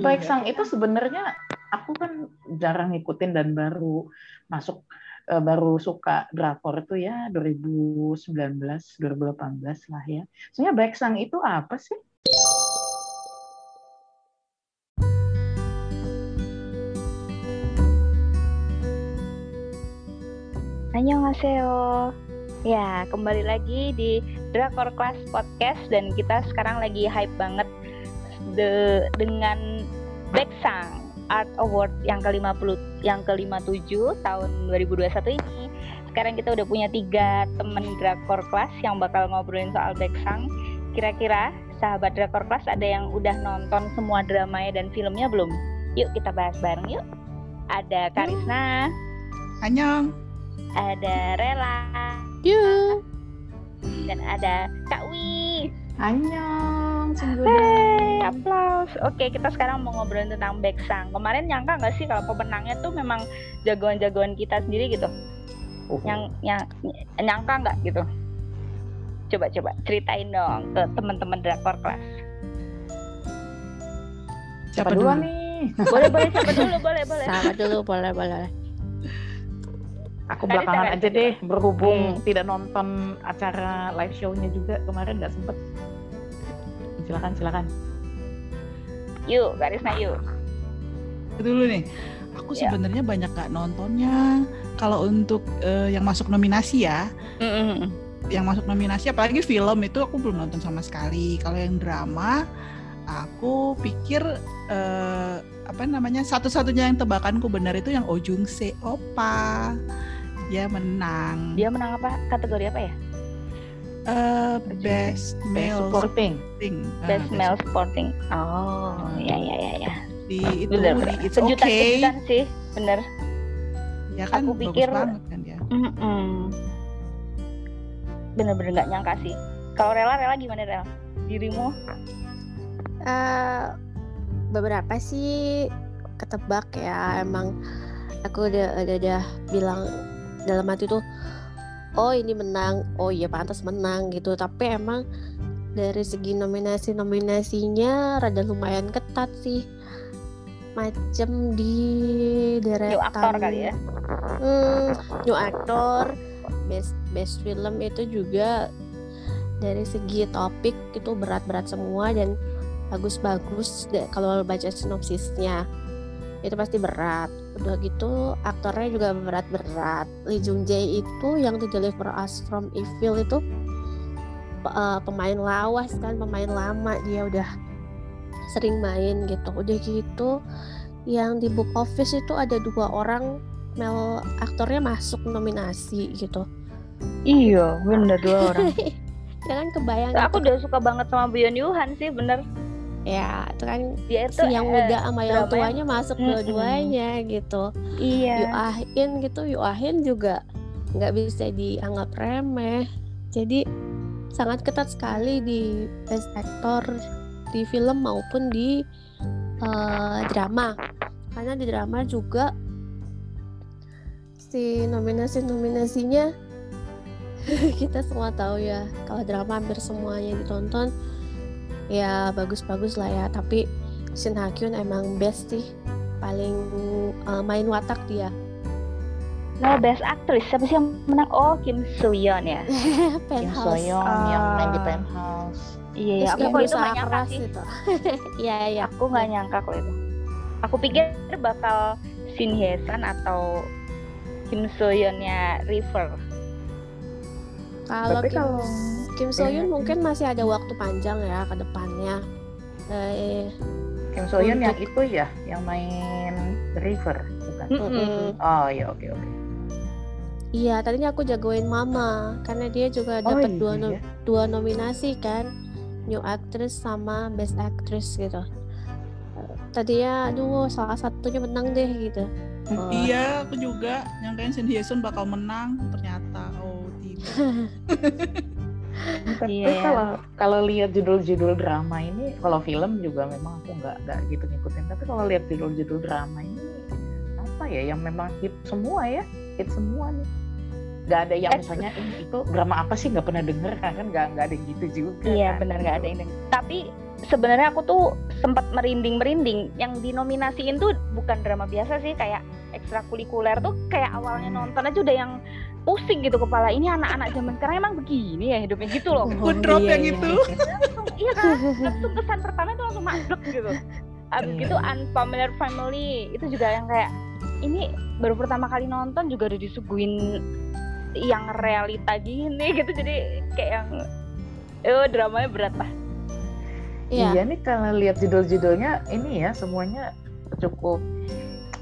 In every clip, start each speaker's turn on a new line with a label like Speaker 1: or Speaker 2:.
Speaker 1: Baik Sang itu sebenarnya aku kan jarang ngikutin dan baru masuk uh, baru suka drakor itu ya 2019 2018 lah ya. Sebenarnya Baik Sang itu apa sih?
Speaker 2: Annyeonghaseyo. Ya, kembali lagi di Drakor Class Podcast dan kita sekarang lagi hype banget de dengan Beksang Art Award yang ke-50 yang ke-57 tahun 2021 ini. Sekarang kita udah punya tiga temen Drakor Class yang bakal ngobrolin soal Beksang. Kira-kira sahabat Drakor Class ada yang udah nonton semua dramanya dan filmnya belum? Yuk kita bahas bareng yuk. Ada Karisna.
Speaker 3: Annyeong.
Speaker 2: Ada Rela.
Speaker 4: Yuk.
Speaker 2: Dan ada Kak Wi.
Speaker 1: Annyeong,
Speaker 2: Hey, aplaus. Oke, kita sekarang mau ngobrolin tentang Beksang. Kemarin nyangka nggak sih kalau pemenangnya tuh memang jagoan-jagoan kita sendiri gitu?
Speaker 1: Oh.
Speaker 2: Yang yang nyangka nggak gitu? Coba-coba ceritain dong ke teman-teman drakor kelas.
Speaker 1: Siapa duluan nih?
Speaker 2: Boleh boleh siapa dulu boleh boleh.
Speaker 4: Sama dulu boleh boleh.
Speaker 1: Aku
Speaker 2: Tadi
Speaker 1: belakangan aja deh berhubung
Speaker 2: Hmm.
Speaker 1: tidak nonton acara live show-nya juga kemarin nggak sempet. Silakan silakan.
Speaker 2: Yuk, Karisna yuk.
Speaker 3: dulu nih aku
Speaker 2: Ya.
Speaker 3: sebenarnya banyak gak nontonnya kalau untuk eh, yang masuk nominasi ya
Speaker 2: Mm-mm.
Speaker 3: yang masuk nominasi apalagi film itu aku belum nonton sama sekali kalau yang drama aku pikir eh, apa namanya satu-satunya yang tebakanku benar itu yang Ojung Se Opa dia menang
Speaker 2: Dia menang apa? Kategori apa ya?
Speaker 3: Eh, best male
Speaker 1: supporting.
Speaker 3: supporting. Ah,
Speaker 2: Best male sporting. Oh, ya ya ya ya.
Speaker 3: di itu
Speaker 2: Bener.
Speaker 3: di It's
Speaker 2: Sejuta
Speaker 3: Okay
Speaker 2: sih, bener.
Speaker 3: ya kan
Speaker 2: Aku
Speaker 3: bagus
Speaker 2: pikir-
Speaker 3: banget kan dia
Speaker 2: Mm-mm. Bener-bener nggak nyangka sih. Kalau Rela, Rela gimana Rela? Dirimu?
Speaker 4: Eh, beberapa sih ketebak ya emang aku udah udah, udah bilang dalam hati tuh oh ini menang oh iya pantas menang gitu. Tapi emang dari segi nominasi nominasinya rada lumayan ketat sih. Macem di deretan
Speaker 2: New aktor kali ya?
Speaker 4: Hmm, new actor, best best film itu juga dari segi topik itu berat-berat semua dan bagus-bagus kalau baca sinopsisnya itu pasti berat. Udah gitu aktornya juga berat-berat. Lee Jung Jae itu yang di Deliver Us from Evil itu eh, pemain lawas kan, pemain lama dia udah sering main gitu. Udah gitu yang di book office itu ada dua orang male aktornya masuk nominasi gitu.
Speaker 2: Iya, bener dua orang.
Speaker 4: Kan kebayang
Speaker 2: Aku
Speaker 4: gitu.
Speaker 2: udah suka banget sama Byeon Yuhan sih, bener.
Speaker 4: Ya itu kan
Speaker 2: Dia itu
Speaker 4: si yang
Speaker 2: eh,
Speaker 4: muda sama yang
Speaker 2: dramanya-
Speaker 4: tuanya masuk
Speaker 2: Mm-mm.
Speaker 4: dua-duanya gitu.
Speaker 2: Iya.
Speaker 4: Yu Ahin gitu, Yu Ahin juga nggak bisa dianggap remeh. Jadi sangat ketat sekali di best actor di film maupun di eh, drama. Karena di drama juga si nominasi-nominasinya kita semua tahu ya kalau drama hampir semuanya ditonton ya bagus-bagus lah ya tapi Shin Ha Kyun emang best sih paling eh, main watak dia
Speaker 2: No, best actress siapa sih yang menang? Oh, Kim Soo Yeon ya.
Speaker 1: Kim
Speaker 4: penthouse
Speaker 1: Soyeon yang main di
Speaker 2: Ah.
Speaker 1: penthouse.
Speaker 2: Iya,
Speaker 4: Terus
Speaker 2: aku kok itu nggak nyangka
Speaker 4: keras
Speaker 2: sih.
Speaker 4: itu iya iya
Speaker 2: Aku nggak nyangka kok itu. Aku pikir bakal Shin Hye San atau Kim Soo Yeonnya River.
Speaker 4: kalau
Speaker 1: Tapi
Speaker 4: Kim,
Speaker 1: kalau
Speaker 4: Kim So Hyun
Speaker 1: Iya.
Speaker 4: mungkin masih ada waktu panjang ya ke depannya Eh,
Speaker 1: Kim yang
Speaker 4: Untuk-
Speaker 1: itu ya, yang main The River, bukan?
Speaker 4: mm-mm.
Speaker 1: Oh iya oke oke.
Speaker 4: iya tadinya aku jagoin Mama karena dia juga
Speaker 1: Oh
Speaker 4: dapat dua no-
Speaker 1: iya.
Speaker 4: dua nominasi kan New Actress sama Best Actress gitu Eh, tadinya aduh salah satunya menang deh gitu Oh.
Speaker 3: Iya, aku juga nyangkain Shin Hye Sun bakal menang, ternyata oh tidak.
Speaker 1: Tapi
Speaker 2: Iya.
Speaker 1: kalau kalau lihat judul-judul drama ini, kalau film juga memang aku nggak nggak gitu ngikutin. Tapi kalau lihat judul-judul drama ini apa ya yang memang hit semua ya, hit semua nih. Nggak ada yang
Speaker 2: Eh.
Speaker 1: misalnya "Ih, itu drama apa sih nggak pernah denger kan nggak nggak ada yang gitu juga.
Speaker 2: Iya,
Speaker 1: kan,
Speaker 2: benar nggak ada
Speaker 1: gitu.
Speaker 2: yang denger. Tapi sebenarnya aku tuh sempat merinding-merinding. Yang dinominasiin tuh bukan drama biasa sih, kayak ekstrakurikuler tuh kayak awalnya nonton aja udah yang pusing gitu kepala ini anak-anak zaman sekarang emang begini ya hidupnya gitu loh
Speaker 3: Food drop
Speaker 4: iya,
Speaker 3: yang
Speaker 4: iya.
Speaker 3: itu.
Speaker 2: langsung iya kan langsung kesan pertama itu langsung mandek gitu abis
Speaker 1: Iya.
Speaker 2: itu unfamiliar family itu juga yang kayak ini baru pertama kali nonton juga udah disuguhin yang realita gini gitu jadi kayak yang eh dramanya berat lah
Speaker 4: Iya.
Speaker 1: Iya nih kalau lihat judul-judulnya ini ya semuanya cukup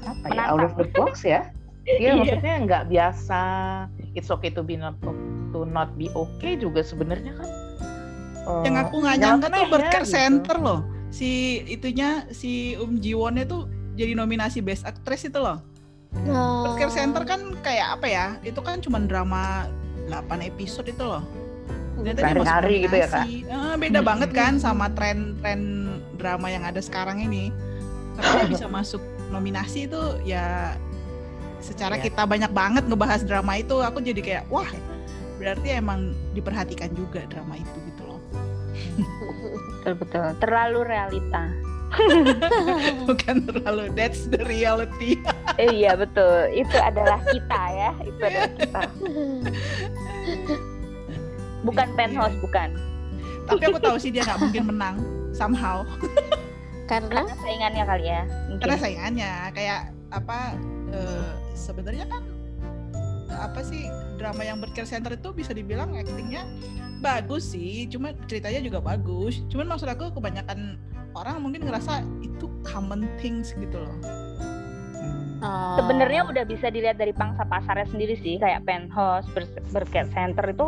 Speaker 1: apa ya out of the box ya. Iya
Speaker 2: Iya.
Speaker 1: maksudnya nggak biasa. It's okay to be not to not be okay juga sebenarnya kan. eh,
Speaker 3: Yang aku nggak
Speaker 1: jalan
Speaker 3: nyangka tuh
Speaker 1: ya,
Speaker 3: Burger
Speaker 1: gitu.
Speaker 3: Center loh. Si itunya si Um Ji Wonnya tuh jadi nominasi Best Actress itu loh.
Speaker 4: Oh.
Speaker 3: Burger Center kan kayak apa ya? Itu kan cuma drama 8 episode itu loh.
Speaker 1: Sehari-hari gitu ya, Kak?
Speaker 3: Eh, beda
Speaker 1: Hmm.
Speaker 3: banget kan sama tren-tren drama yang ada sekarang ini. Tapi dia bisa masuk nominasi itu ya secara
Speaker 1: Iya.
Speaker 3: kita banyak banget ngebahas drama itu aku jadi kayak wah berarti emang diperhatikan juga drama itu gitu loh.
Speaker 2: betul betul terlalu realita
Speaker 3: Bukan terlalu that's the reality.
Speaker 2: Eh, iya betul itu adalah kita ya itu adalah kita bukan
Speaker 3: Iya.
Speaker 2: penthouse bukan
Speaker 3: Tapi aku tahu sih dia nggak mungkin menang somehow.
Speaker 4: Karena
Speaker 2: karena saingannya kali ya mungkin
Speaker 3: Karena saingannya kayak apa eh, sebenarnya kan apa sih drama yang bercare center itu bisa dibilang aktingnya bagus sih, cuma ceritanya juga bagus. Cuman maksud aku kebanyakan orang mungkin ngerasa itu common things gitu loh.
Speaker 4: Oh,
Speaker 2: sebenarnya udah bisa dilihat dari pangsa pasarnya sendiri sih kayak penthouse ber center itu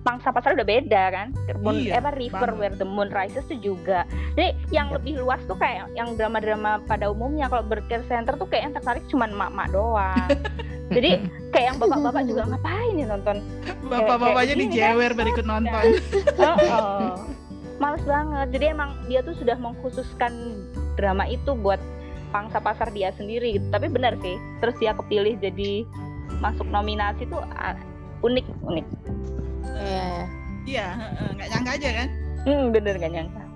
Speaker 2: pangsa pasar udah beda kan? Moon,
Speaker 3: Iya,
Speaker 2: apa River
Speaker 3: banget.
Speaker 2: Where the Moon Rises tuh juga. Jadi yang lebih luas tuh kayak yang drama-drama pada umumnya. Kalau bercare center tuh kayak yang tertarik cuma emak-emak doang. Jadi kayak yang bapak-bapak juga ngapain ya nonton?
Speaker 3: Bapak-bapaknya dijewer berikut nonton.
Speaker 2: Oh, males banget. Jadi emang dia tuh sudah mengkhususkan drama itu buat pangsa pasar dia sendiri gitu. tapi benar sih terus dia kepilih jadi masuk nominasi tuh unik unik.
Speaker 4: Iya, iya.
Speaker 3: Heeh, nggak nyangka aja kan?
Speaker 2: hmm, bener gak nyangka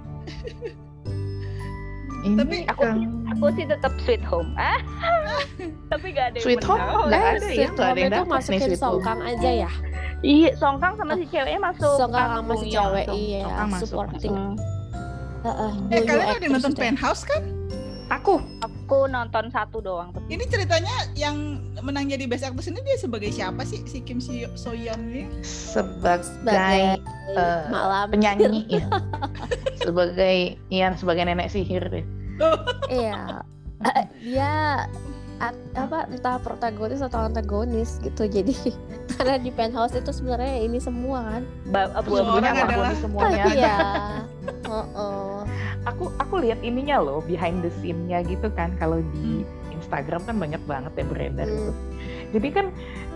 Speaker 1: Ini
Speaker 3: Tapi
Speaker 2: aku sih
Speaker 1: kan-
Speaker 2: aku sih tetap sweet home ah tapi gak ada yang
Speaker 1: Sweet Home
Speaker 2: menang.
Speaker 1: nggak ada ya,
Speaker 4: Sweet
Speaker 1: nggak ada
Speaker 4: Home
Speaker 1: yang
Speaker 4: itu
Speaker 1: dapet nih
Speaker 4: masukin
Speaker 1: Sweet Home.
Speaker 4: Songkang aja ya.
Speaker 2: iya Songkang sama si ceweknya masuk
Speaker 4: Songkang sama si
Speaker 2: Young
Speaker 4: cewek iya,
Speaker 3: Songkang masuk,
Speaker 4: supporting.
Speaker 2: Hmm.
Speaker 4: Heeh,
Speaker 3: Eh kalian ada nonton. Penthouse kan?
Speaker 1: Aku
Speaker 2: aku nonton satu doang
Speaker 3: Ini ceritanya yang menang jadi Best Actress ini dia sebagai siapa sih si Kim Si So Yeon ini?
Speaker 1: sebagai
Speaker 4: Sebagai
Speaker 1: eh,
Speaker 4: malam
Speaker 1: penyanyi ya. sebagai Ian sebagai nenek sihir deh.
Speaker 4: Iya. Eh, dia at- apa entah protagonis atau antagonis gitu. Jadi karena di penthouse itu sebenarnya ini semua kan.
Speaker 2: Apa?
Speaker 3: adalah-
Speaker 1: semuanya.
Speaker 4: Iya. Oh, oh.
Speaker 1: aku aku lihat ininya loh behind the scene-nya gitu kan kalau di Instagram kan banyak banget ya beredar
Speaker 4: Hmm.
Speaker 1: itu. Jadi kan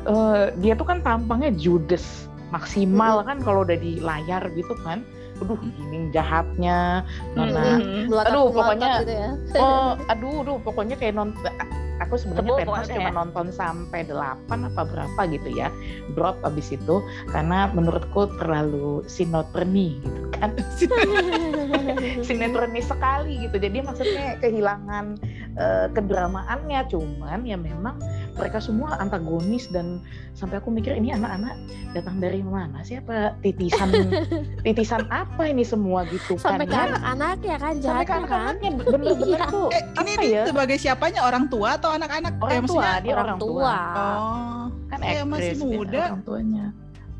Speaker 1: eh, dia tuh kan tampangnya judes maksimal kan kalau udah di layar gitu kan. Aduh, ini jahatnya. Nona.
Speaker 2: Hmm.
Speaker 4: Melotot-
Speaker 1: Aduh, pokoknya-
Speaker 4: gitu ya.
Speaker 1: Oh, aduh, aduh, pokoknya kayak nonton. Aku sebenarnya
Speaker 2: pokoknya
Speaker 1: cuma
Speaker 2: ya.
Speaker 1: nonton sampai 8 apa berapa gitu ya. Drop abis itu karena menurutku terlalu sinotreni gitu kan. Sinetroni sekali gitu. Jadi maksudnya kehilangan eh, kedramaannya cuman ya memang mereka semua antagonis dan sampai aku mikir ini anak-anak datang dari mana sih apa titisan titisan apa ini semua gitu
Speaker 4: Sampai ke
Speaker 1: kan ya.
Speaker 4: anak-anak ya kan
Speaker 1: sampai ke
Speaker 4: jahatnya kan.
Speaker 1: anak-anaknya bener-bener
Speaker 4: Iya.
Speaker 1: tuh
Speaker 3: Eh, ini
Speaker 1: apa
Speaker 3: dia
Speaker 1: ya
Speaker 3: sebagai siapanya orang tua atau anak-anak? Eh,
Speaker 1: orang tua
Speaker 3: maksudnya
Speaker 1: dia
Speaker 4: orang
Speaker 1: tua,
Speaker 4: tua.
Speaker 3: Oh,
Speaker 1: kan
Speaker 3: Kayak masih
Speaker 1: aktris biasa
Speaker 3: muda.
Speaker 1: orang tuanya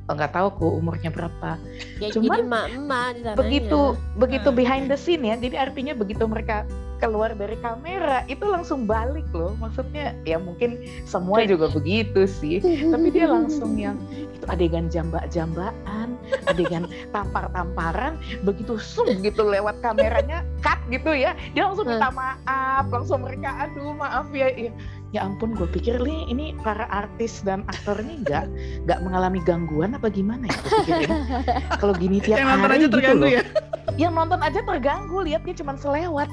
Speaker 1: oh, nggak tahu aku umurnya berapa
Speaker 4: Ya
Speaker 1: Cuman
Speaker 4: jadi sananya.
Speaker 1: begitu begitu
Speaker 3: Hmm.
Speaker 1: behind the scene ya jadi artinya begitu mereka keluar dari kamera itu langsung balik loh. Maksudnya ya mungkin semua juga begitu sih. Tapi dia langsung yang itu adegan jambak-jambaan adegan tampar-tamparan begitu sum gitu lewat kameranya cut gitu ya. Dia langsung minta maaf langsung mereka aduh maaf ya ya, ya ampun gue pikir nih ini para artis dan aktor ini nggak nggak mengalami gangguan apa gimana ya? Pikirin kalau gini tiap
Speaker 3: yang nonton
Speaker 1: hari
Speaker 3: aja
Speaker 1: gitu
Speaker 3: terganggu
Speaker 1: loh.
Speaker 3: ya.
Speaker 1: yang nonton aja terganggu lihatnya cuma selewat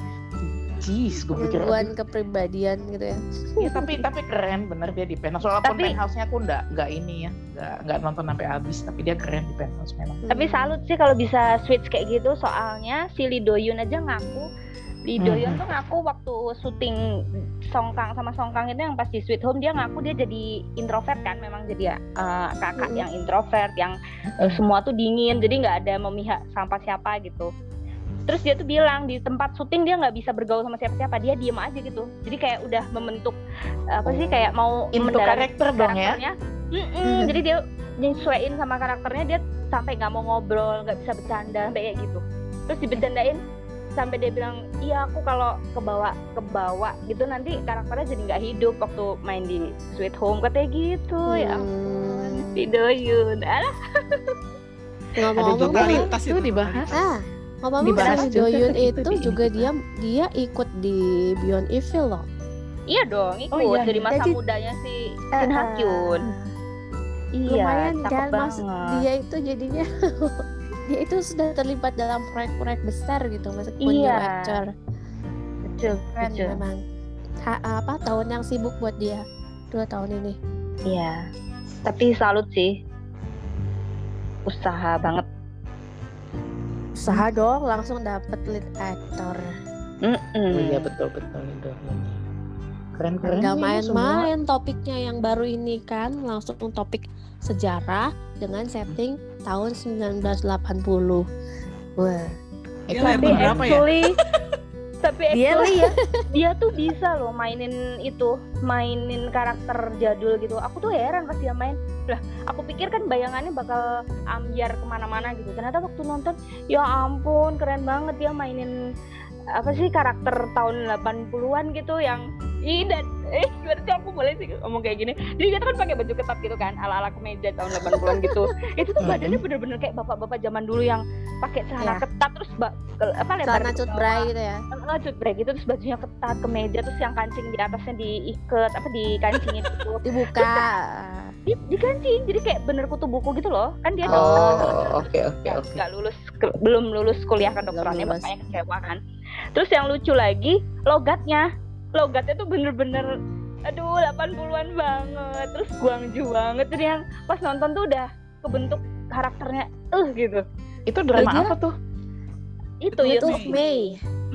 Speaker 1: Jeez, gue pikir
Speaker 4: gangguan kepribadian gitu ya
Speaker 1: Iya tapi tapi keren bener dia di penthouse. Walaupun
Speaker 2: Tapi-
Speaker 1: penthouse-nya aku nggak nggak ini ya, nggak nggak nonton sampai habis. Tapi dia keren di penthouse memang.
Speaker 2: Tapi salut sih kalau bisa switch kayak gitu soalnya si Lee Do Yoon aja ngaku Lee Do Yoon
Speaker 1: Mhm.
Speaker 2: tuh ngaku waktu syuting Songkang sama Songkang itu yang pas di Sweet Home dia ngaku dia jadi introvert kan memang jadi uh, kakak
Speaker 4: Mhm.
Speaker 2: yang introvert yang uh, semua tuh dingin jadi nggak ada memihak sama siapa gitu terus dia tuh bilang di tempat syuting dia nggak bisa bergaul sama siapa-siapa dia diem aja gitu jadi kayak udah membentuk apa sih kayak mau mendalami
Speaker 1: karakter dong ya.
Speaker 2: karakternya. Mm-mm, jadi dia nyesuaiin sama karakternya dia sampai nggak mau ngobrol nggak bisa bercanda sampai kayak gitu terus dibercandain sampai dia bilang iya aku kalau kebawa kebawa gitu nanti karakternya jadi nggak hidup waktu main di Sweet Home katanya gitu ya ampun
Speaker 4: Hmm.
Speaker 2: si Doyun alah
Speaker 1: Ada
Speaker 4: ngomong-ngomong
Speaker 1: itu, dibahas.
Speaker 4: ah si
Speaker 1: juga
Speaker 4: Doyun
Speaker 1: itu
Speaker 4: juga
Speaker 1: Instagram.
Speaker 4: dia dia ikut di Beyond Evil loh.
Speaker 2: Iya dong ikut.
Speaker 1: Oh, iya.
Speaker 2: dari masa
Speaker 4: Jadi-
Speaker 2: mudanya si Shin Ha Kyun iya
Speaker 4: lumayan kan mas
Speaker 2: banget.
Speaker 4: dia itu jadinya dia itu sudah terlibat dalam proyek-proyek besar gitu meskipun
Speaker 2: Iya.
Speaker 4: new actor.
Speaker 2: Betul
Speaker 4: keren
Speaker 2: betul.
Speaker 4: memang. Ha- apa tahun yang sibuk buat dia dua tahun ini.
Speaker 2: Iya. Tapi salut sih. Usaha banget
Speaker 4: usaha dong langsung dapet lead actor
Speaker 2: Mm-mm.
Speaker 1: Oh iya betul betul itu. Keren keren.
Speaker 4: nggak main-main topiknya yang baru ini kan langsung topik sejarah dengan setting tahun 1980 wah
Speaker 1: Itu
Speaker 2: tapi
Speaker 3: tahun berapa ya?
Speaker 2: tapi
Speaker 4: dia lihat
Speaker 2: dia tuh bisa loh mainin itu mainin karakter jadul gitu. Aku tuh heran pas dia main. Lah aku pikir kan bayangannya bakal ambiar ke mana-mana gitu. Ternyata waktu nonton ya ampun keren banget dia mainin apa sih karakter tahun 80-an gitu yang ih dan eh berarti aku boleh sih ngomong kayak gini. Jadi dia tuh kan pakai baju ketat gitu kan ala-ala kemeja tahun 80-an gitu. Itu tuh
Speaker 1: Mhm.
Speaker 2: badannya bener-bener kayak bapak-bapak zaman dulu yang pakai celana
Speaker 4: Ya.
Speaker 2: ketat terus ba- ke- apa lebar
Speaker 4: celana
Speaker 2: ke
Speaker 4: cut
Speaker 2: bawah.
Speaker 4: bray gitu ya?
Speaker 2: Lanjut break gitu terus bajunya ketat kemeja terus yang kancing di atasnya diikat apa dikancingin gitu.
Speaker 4: Dibuka.
Speaker 2: Di, dikancing jadi kayak bener kutu buku gitu loh. Kan dia
Speaker 1: Oh oke oke
Speaker 2: nggak
Speaker 1: oke.
Speaker 2: lulus ke- belum lulus kuliah kedokterannya
Speaker 4: lulus.
Speaker 2: makanya kecewa kan terus yang lucu lagi logatnya logatnya tuh bener-bener aduh 80-an banget terus guangju banget jadi yang pas nonton tuh udah kebentuk karakternya eh gitu
Speaker 1: Itu drama
Speaker 4: Dia-
Speaker 1: apa tuh?
Speaker 2: itu
Speaker 3: Itu
Speaker 2: ya
Speaker 3: Mei.
Speaker 4: Mei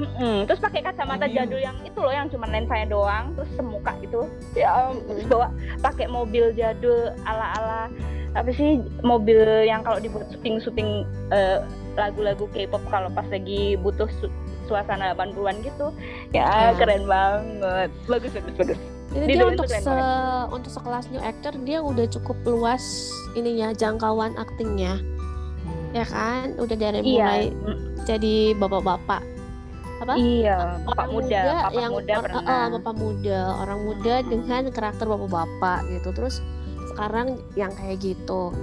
Speaker 2: Mm-mm. Terus pakai kacamata
Speaker 3: Oh.
Speaker 2: jadul yang itu loh yang cuma lensanya doang, terus semuka itu. Ya, um, terus bawa pakai mobil jadul ala-ala apa sih mobil yang kalau dibuat syuting-syuting eh, lagu-lagu K-pop kalau pas lagi butuh suasana 80-an gitu. Ya,
Speaker 4: Ya.
Speaker 2: keren banget. Bagus bagus bagus.
Speaker 4: Ini
Speaker 2: Di
Speaker 4: dia untuk se untuk sekelas new actor dia udah cukup luas ininya jangkauan aktingnya ya kan udah dari mulai
Speaker 2: Iya. Mm,
Speaker 4: jadi bapak-bapak apa
Speaker 2: Iya, bapak
Speaker 4: orang
Speaker 2: muda, papa
Speaker 4: yang
Speaker 2: muda pernah.
Speaker 4: eh, eh, bapak muda orang muda dengan karakter bapak-bapak gitu terus sekarang yang kayak gitu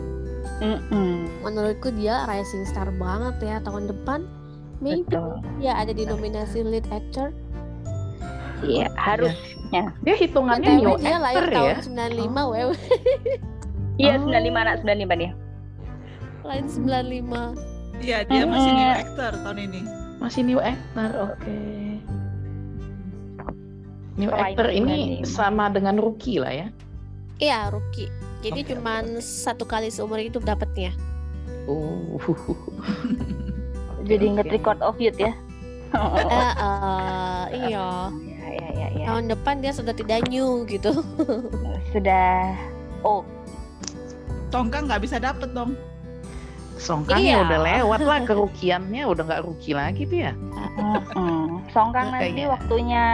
Speaker 2: Mm-mm.
Speaker 4: menurutku dia rising star banget ya tahun depan maybe
Speaker 2: Betul.
Speaker 4: ya ada di nominasi lead actor
Speaker 2: Iya, harusnya.
Speaker 1: Dia hitungannya new
Speaker 4: dia lahir
Speaker 1: actor
Speaker 4: tahun
Speaker 1: ya.
Speaker 4: 95 wew
Speaker 2: Iya,
Speaker 1: Oh.
Speaker 2: 95 anak 95 dia.
Speaker 4: lain 95
Speaker 3: Iya, dia masih new actor tahun ini.
Speaker 1: Masih new actor, oke. New
Speaker 2: Selain
Speaker 1: actor ini
Speaker 2: 95.
Speaker 1: sama dengan rookie lah ya.
Speaker 4: iya rookie jadi
Speaker 1: Oke,
Speaker 4: cuman satu kali seumur hidup dapatnya
Speaker 1: Oh.
Speaker 2: Jadi inget record of youth ya.
Speaker 4: Eh, eh, iya
Speaker 2: Ya, ya, ya, ya.
Speaker 4: tahun depan dia sudah tidak new gitu
Speaker 2: Sudah oh
Speaker 3: Tongkang nggak bisa dapet dong.
Speaker 1: Songkangnya
Speaker 4: Iya.
Speaker 1: udah lewat lah kerukiannya udah nggak ruki lagi tuh ya.
Speaker 2: mm-mm. Songkang nanti
Speaker 1: Kayaknya.
Speaker 2: waktunya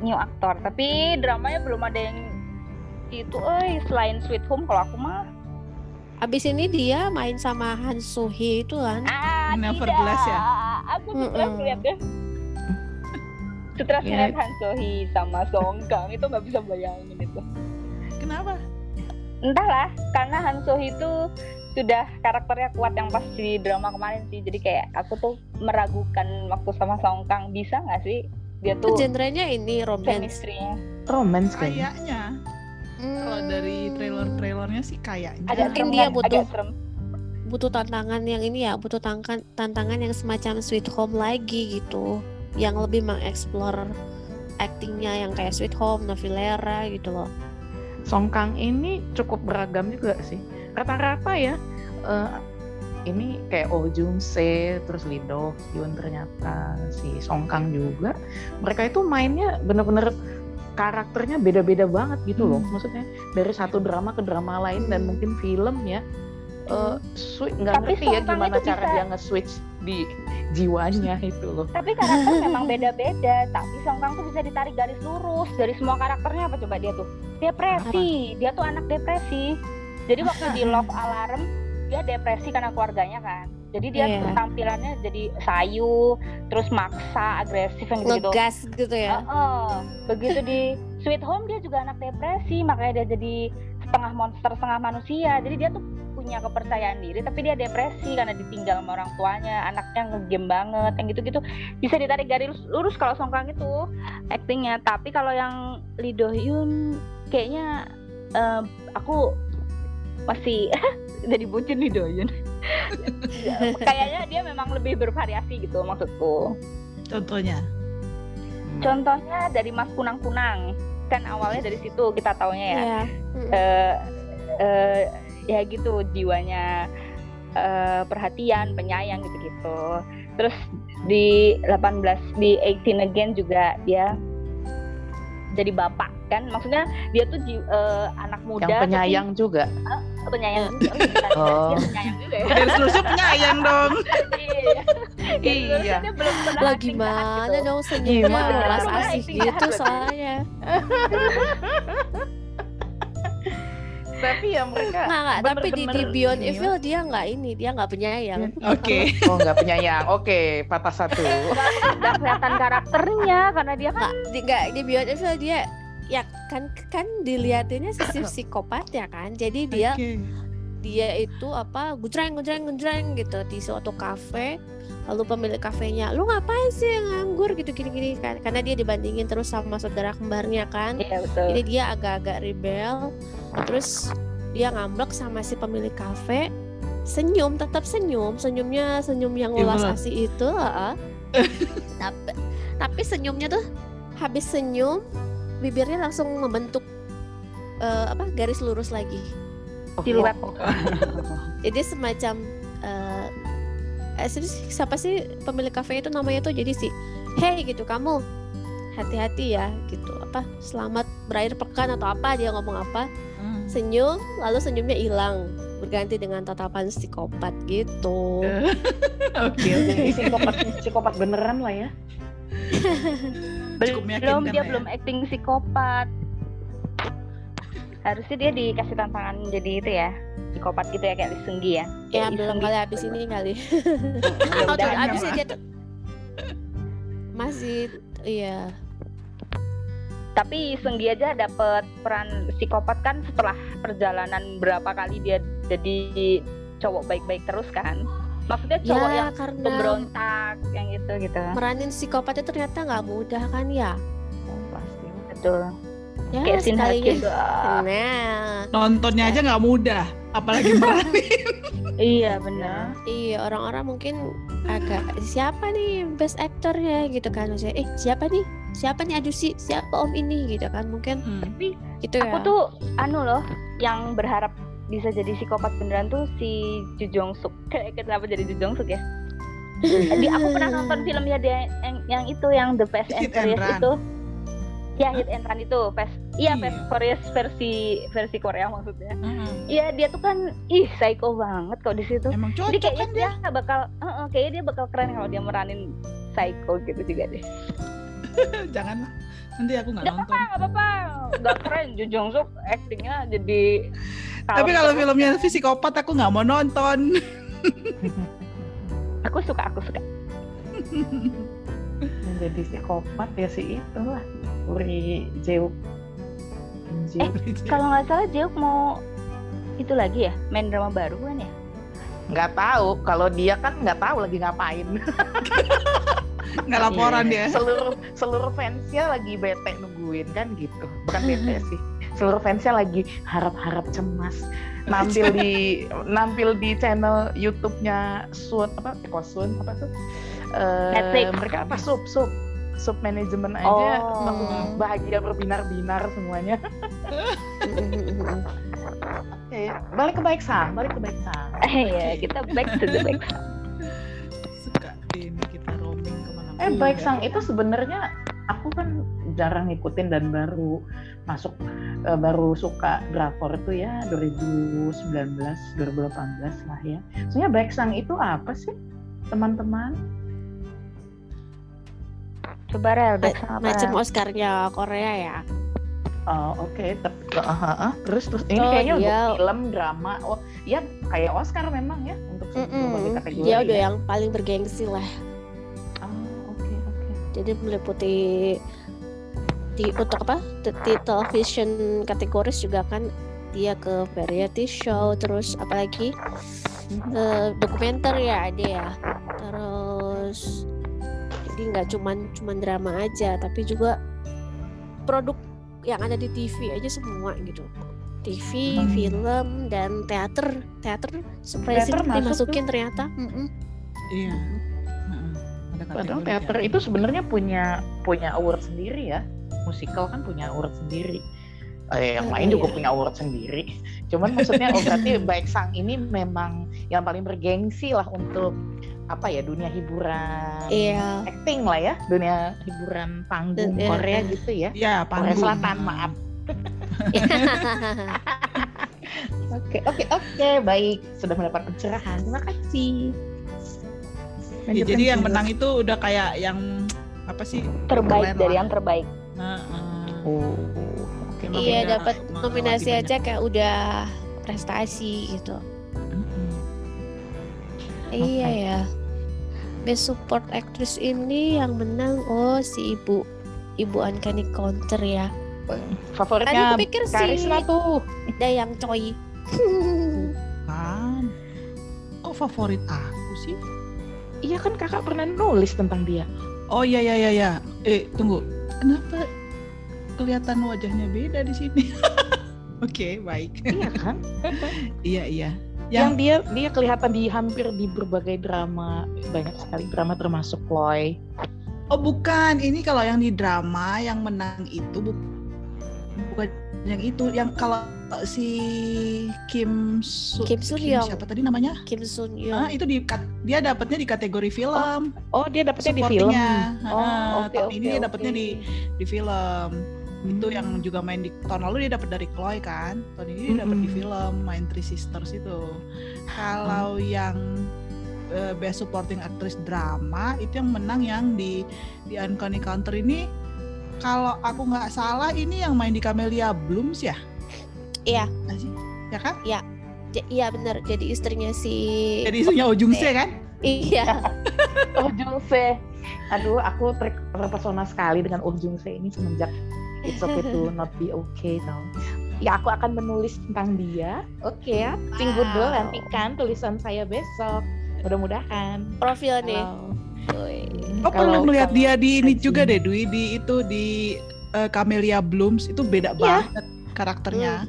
Speaker 2: new aktor, tapi dramanya belum ada yang itu eh selain Sweet Home kalau aku mah
Speaker 4: Abis ini dia main sama Han Hee itu kan
Speaker 2: ah tidak.
Speaker 3: ya?
Speaker 2: Aku
Speaker 4: Mm-mm.
Speaker 2: ngeliat deh. Setelah
Speaker 1: Ya.
Speaker 2: ngeliat Han Hee sama Songkang itu nggak bisa bayangin itu.
Speaker 3: Kenapa?
Speaker 2: entahlah karena Han Hee itu sudah karakternya kuat yang pas di drama kemarin sih jadi kayak aku tuh meragukan waktu sama Song Kang bisa nggak sih dia tuh
Speaker 4: genrenya ini romance
Speaker 1: Romance kayaknya.
Speaker 3: Kayaknya.
Speaker 4: Hmm,
Speaker 3: Kalau dari trailer-trailernya sih kayaknya.
Speaker 2: agak
Speaker 4: Mungkin dia
Speaker 2: kan?
Speaker 4: butuh- butuh tantangan yang ini ya butuh tantangan tantangan yang semacam Sweet Home lagi gitu yang lebih mengeksplor actingnya yang kayak Sweet Home, Novelera gitu loh.
Speaker 1: Song Kang ini cukup beragam juga sih. Rata-rata ya eh, ini kayak Oh Jung Se, terus Lee Do Hyun ternyata si Song Kang juga. Mereka itu mainnya bener-bener karakternya beda-beda banget gitu loh.
Speaker 3: Hmm.
Speaker 1: Maksudnya dari satu drama ke drama lain dan mungkin film ya. swi- nggak ngerti ya gimana cara
Speaker 2: bisa-
Speaker 1: dia nge-switch di jiwanya itu loh.
Speaker 2: Tapi karakter memang beda-beda. Tapi Song Kang tuh bisa ditarik garis lurus dari semua karakternya apa coba dia tuh? Depresi. Dia tuh anak depresi. Jadi waktu di Love Alarm dia depresi karena keluarganya kan. Jadi dia tuh tampilannya jadi sayu, terus maksa, agresif yang gitu.
Speaker 4: Ngegas gitu ya.
Speaker 2: Begitu di Sweet Home dia juga anak depresi, makanya dia jadi setengah monster, setengah manusia. Jadi dia tuh punya kepercayaan diri, tapi dia depresi karena ditinggal sama orang tuanya, anaknya ngegame banget, yang gitu-gitu bisa ditarik garis lurus kalau Song Kang itu actingnya. Tapi kalau yang Lee Do Hyun kayaknya eh, aku masih jadi bucin Lee Do Hyun. Ya, Kayaknya dia memang lebih bervariasi gitu maksudku.
Speaker 3: Contohnya.
Speaker 2: Contohnya dari Mas Kunang Kunang kan awalnya dari situ kita taunya ya.
Speaker 4: Iya. Mm-mm.
Speaker 2: eh eh, ya gitu jiwanya eh, perhatian penyayang gitu-gitu terus di 18 di 18 again juga dia jadi bapak kan maksudnya dia tuh eh, anak muda
Speaker 1: Yang
Speaker 2: tapi-
Speaker 1: penyayang juga.
Speaker 2: Oh, penyayang juga Oh, dia penyayang juga ya
Speaker 3: seluruhnya penyayang dong.
Speaker 2: iya
Speaker 1: Iya.
Speaker 2: belum pernah
Speaker 4: Lah
Speaker 2: jahat
Speaker 4: gimana
Speaker 2: gitu.
Speaker 4: dong senyumnya belas asih gitu
Speaker 2: berarti.
Speaker 4: soalnya.
Speaker 1: Tapi ya mereka
Speaker 4: Nggak, nggak, tapi di, di Beyond
Speaker 1: ini ya.
Speaker 4: Evil dia nggak ini, dia nggak penyayang.
Speaker 3: Oke.
Speaker 1: Oh nggak penyayang. Oke, patah satu.
Speaker 2: nggak kelihatan karakternya karena dia kan
Speaker 4: Nggak, di, nggak, di Beyond Evil dia ya kan kan dilihatinnya sisi psikopat ya kan. Jadi dia
Speaker 3: Oke.
Speaker 4: dia itu apa gujreng gujreng gujreng gitu di suatu kafe. Lalu pemilik kafenya lu ngapain sih nganggur? Gitu gini gini kan. Karena dia dibandingin terus sama saudara kembarnya kan.
Speaker 2: Iya betul.
Speaker 4: Jadi dia agak-agak rebel. Terus dia ngambek sama si pemilik kafe. Senyum tetap senyum. Senyumnya senyum yang
Speaker 3: Iya,
Speaker 4: ulas asih itu heeh. tapi tapi senyumnya tuh habis senyum bibirnya langsung membentuk eh, apa garis lurus lagi
Speaker 2: siluet
Speaker 4: jadi semacam si- siapa sih pemilik kafe itu namanya tuh jadi si hey gitu kamu hati-hati ya gitu apa selamat berakhir pekan atau apa dia ngomong apa
Speaker 3: Hmm.
Speaker 4: senyum lalu senyumnya hilang berganti dengan tatapan psikopat gitu
Speaker 3: Oke.
Speaker 1: Psikopat psikopat beneran lah ya.
Speaker 3: Cukup
Speaker 2: belum dia
Speaker 3: ya.
Speaker 2: belum acting psikopat. Harusnya dia dikasih tantangan jadi itu ya psikopat gitu ya kayak Gi ya.
Speaker 4: Ya
Speaker 2: Kayak
Speaker 4: belum kali habis ini kali.
Speaker 3: Jangan,
Speaker 4: habis tuh masih iya.
Speaker 2: Tapi Seung Gi aja dapet peran psikopat kan setelah perjalanan berapa kali dia jadi cowok baik-baik terus kan maksudnya cowok
Speaker 4: ya
Speaker 2: yang
Speaker 4: karena
Speaker 2: pemberontak yang gitu gitu.
Speaker 4: Meranin psikopat itu ternyata nggak mudah kan ya?
Speaker 1: Oh, pasti.
Speaker 2: betul.
Speaker 4: Ya
Speaker 2: kayak. Ah,
Speaker 4: nah.
Speaker 3: Nontonnya aja nggak mudah, apalagi berani.
Speaker 2: iya benar.
Speaker 4: Iya orang-orang mungkin agak siapa nih best aktornya gitu kan. Maksudnya eh siapa nih? Siapa nih aduh si? Siapa om ini? gitu kan. Mungkin
Speaker 3: Hmm.
Speaker 2: tapi
Speaker 4: gitu ya.
Speaker 2: aku tuh anu loh yang berharap bisa jadi psikopat beneran tuh si Ju Jong Suk. Kayak kenapa jadi Ju Jong Suk ya? Di aku pernah nonton filmnya dia yang, yang itu yang The Fast and Furious itu. Ya Hit and Run itu Fast iya
Speaker 3: Iya.
Speaker 2: Fast Furious versi versi Korea maksudnya. Iya dia tuh kan ih psycho banget kok di situ.
Speaker 3: Emang
Speaker 2: jadi
Speaker 3: cocok
Speaker 2: kayaknya
Speaker 3: kan dia.
Speaker 2: dia? bakal uh, kayaknya dia bakal keren kalau dia meranin psycho gitu juga deh
Speaker 3: Jangan lah. Nanti aku nggak
Speaker 2: Gak
Speaker 3: nonton.
Speaker 2: apa-apa, gak apa-apa. Gak keren. Ju Jong Suk actingnya jadi.
Speaker 3: Tapi kalau filmnya psikopat aku nggak mau nonton.
Speaker 2: aku suka, aku suka.
Speaker 1: Yang jadi psikopat ya si itu lah. Uri Jeuk. Jeuk.
Speaker 2: Kalau nggak salah Jeuk mau itu lagi ya, main drama baru kan ya?
Speaker 1: nggak tahu kalau dia kan nggak tahu lagi ngapain
Speaker 3: Nggak laporan
Speaker 1: Iya.
Speaker 3: dia.
Speaker 1: seluruh seluruh fansnya lagi bete nungguin kan gitu bukan bete sih seluruh fansnya lagi harap-harap cemas nampil di nampil di channel YouTube-nya Sun apa eh, kok Sun apa tuh Eh,
Speaker 2: Netflix.
Speaker 1: mereka apa sup sup sub manajemen aja
Speaker 2: Oh.
Speaker 1: langsung bahagia berbinar-binar semuanya. Oke, balik ke baik sang, balik ke baik sang.
Speaker 2: Eh ya, kita back to the.
Speaker 3: Suka
Speaker 1: Eh baik sang itu sebenarnya aku kan jarang ngikutin dan baru masuk eh, baru suka drakor itu ya 2019 2018 lah ya. Sebenarnya baik sang itu apa sih teman-teman?
Speaker 2: Coba rel back sama apa?
Speaker 4: macam Oscarnya Korea ya
Speaker 1: Oh oke, Tep- ah, ah, ah. terus terus ini
Speaker 4: Oh,
Speaker 1: kayaknya
Speaker 4: dia-
Speaker 1: untuk film drama. Oh ya kayak Oscar memang ya untuk
Speaker 4: Mm-mm.
Speaker 1: berbagai kategori.
Speaker 4: dia udah
Speaker 1: ya.
Speaker 4: yang paling bergengsi lah. Jadi meliputi di untuk apa? Di, di television kategoris juga kan dia ke variety show terus apalagi eh, dokumenter ya ada ya. Terus jadi nggak cuman cuman drama aja tapi juga produk yang ada di TV aja semua gitu. TV,
Speaker 1: Hmm.
Speaker 4: film dan teater. Teater surprising
Speaker 1: Teater
Speaker 4: dimasukin ternyata. Mm-mm.
Speaker 3: Iya.
Speaker 1: Padahal teater
Speaker 3: ya.
Speaker 1: itu sebenarnya punya punya award sendiri ya. Musikal kan punya award sendiri. Eh, yang
Speaker 4: Oh,
Speaker 1: lain juga
Speaker 4: iya.
Speaker 1: punya award sendiri. Cuman maksudnya oh berarti baik sang ini memang yang paling bergengsi lah untuk apa ya dunia hiburan
Speaker 4: Iya.
Speaker 1: acting lah ya dunia hiburan panggung
Speaker 4: Iya.
Speaker 1: Korea gitu ya
Speaker 3: Iya,
Speaker 1: Korea
Speaker 3: panggung.
Speaker 1: Selatan maaf oke oke oke baik sudah mendapat pencerahan terima kasih
Speaker 3: Ya, jadi yang menang itu udah kayak yang apa sih?
Speaker 2: terbaik dari
Speaker 3: lah.
Speaker 2: yang terbaik.
Speaker 3: Heeh.
Speaker 1: oh oke
Speaker 3: Emang
Speaker 4: iya dapat nominasi aja kayak udah prestasi gitu
Speaker 3: Mm-mm.
Speaker 4: iya ya best support actress ini yang menang oh si ibu ibu Uncanny Counter ya tadi
Speaker 1: favoritnya
Speaker 4: aku pikir si
Speaker 1: Karisma tuh
Speaker 4: Dayang Choi
Speaker 3: Kan. Kok favorit aku sih?
Speaker 1: Iya kan kakak pernah nulis tentang dia
Speaker 3: Oh iya iya iya iya. Eh, tunggu. Kenapa kelihatan wajahnya beda di sini? Oke, baik.
Speaker 1: iya kan
Speaker 3: iya iya.
Speaker 1: yang dia dia kelihatan di hampir di berbagai drama banyak sekali drama termasuk Chloe
Speaker 3: Oh bukan, ini kalau yang di drama yang menang itu bu- bukan yang itu, yang kalau si Kim Su
Speaker 4: Kim Sun Young.
Speaker 3: siapa tadi namanya?
Speaker 4: Kim Sun
Speaker 3: Ah,
Speaker 4: Young
Speaker 3: itu di dia dapatnya di kategori film.
Speaker 1: oh dia dapetnya di film oh
Speaker 3: Ah,
Speaker 1: oke
Speaker 3: tahun
Speaker 1: oke
Speaker 3: ini dia dapatnya di di film. Itu
Speaker 1: Hmm.
Speaker 3: yang juga main di tahun lalu dia dapat dari Chloe kan. Tahun ini dia dapat di
Speaker 1: Mm-mm.
Speaker 3: film main Three Sisters itu. Kalau yang eh, best supporting actress drama itu yang menang yang di di Uncanny Counter ini kalau aku nggak salah ini yang main di Camellia Blooms ya?
Speaker 4: Iya.
Speaker 3: Ya kan?
Speaker 4: J- iya bener. Jadi istrinya si
Speaker 3: Jadi isunya Oh Jung Se kan?
Speaker 4: iya.
Speaker 1: Oh Jung Se. Aduh aku ter- terpesona sekali dengan Oh Jung Se ini semenjak It's okay to not be okay tau. Ya aku akan menulis tentang dia. Oke. Ya tunggu dulu
Speaker 4: Wow.
Speaker 1: nantikan tulisan saya besok. Mudah-mudahan.
Speaker 4: Profil nih.
Speaker 3: Oh
Speaker 1: Kalau-
Speaker 3: pernah melihat
Speaker 1: kalau
Speaker 3: dia di ini juga deh Dwi? Di itu di eh, Camellia Blooms. Itu beda
Speaker 1: Iya.
Speaker 3: banget karakternya.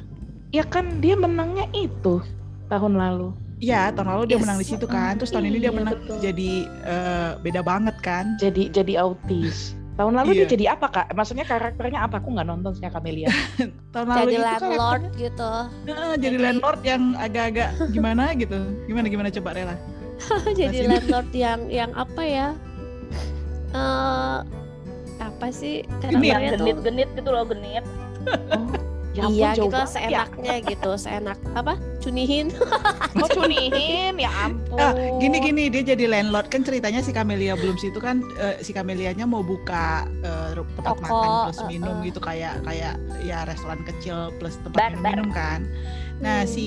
Speaker 1: Ya kan dia menangnya itu tahun lalu
Speaker 3: Iya tahun lalu dia
Speaker 4: Yes.
Speaker 3: menang di situ kan. Terus tahun ini dia
Speaker 1: Iya,
Speaker 3: menang
Speaker 1: betul.
Speaker 3: jadi eh, beda banget kan.
Speaker 1: jadi jadi autis tahun lalu dia
Speaker 3: Iya.
Speaker 1: jadi apa kak maksudnya karakternya apa aku nggak nonton sih Camelia
Speaker 3: Tahun lalu
Speaker 4: jadi
Speaker 3: itu
Speaker 4: landlord
Speaker 3: karakternya,
Speaker 4: gitu
Speaker 3: eh, jadi
Speaker 4: Jadi-
Speaker 3: landlord yang agak-agak gimana gitu. Gimana gimana coba Rela?
Speaker 4: jadi
Speaker 3: Jelasin.
Speaker 4: landlord yang yang apa ya eh apa sih
Speaker 3: Genit.
Speaker 4: tuh
Speaker 2: genit-genit gitu loh genit.
Speaker 1: Ya ampun,
Speaker 4: iya
Speaker 1: jauh
Speaker 4: gitu
Speaker 1: banget ya.
Speaker 4: seenaknya gitu seenak apa cunihin
Speaker 1: oh cunihin ya ampun
Speaker 3: Ah, gini gini dia jadi landlord kan ceritanya si Camelia Blooms itu kan eh, si Camelianya mau buka eh, ru- tempat
Speaker 4: Toko,
Speaker 3: makan plus
Speaker 4: eh,
Speaker 3: minum
Speaker 4: eh.
Speaker 3: gitu kayak kayak ya restoran kecil plus tempat
Speaker 2: Bar,
Speaker 3: minum,
Speaker 2: bar.
Speaker 3: minum kan. Nah
Speaker 4: Hmm.
Speaker 3: si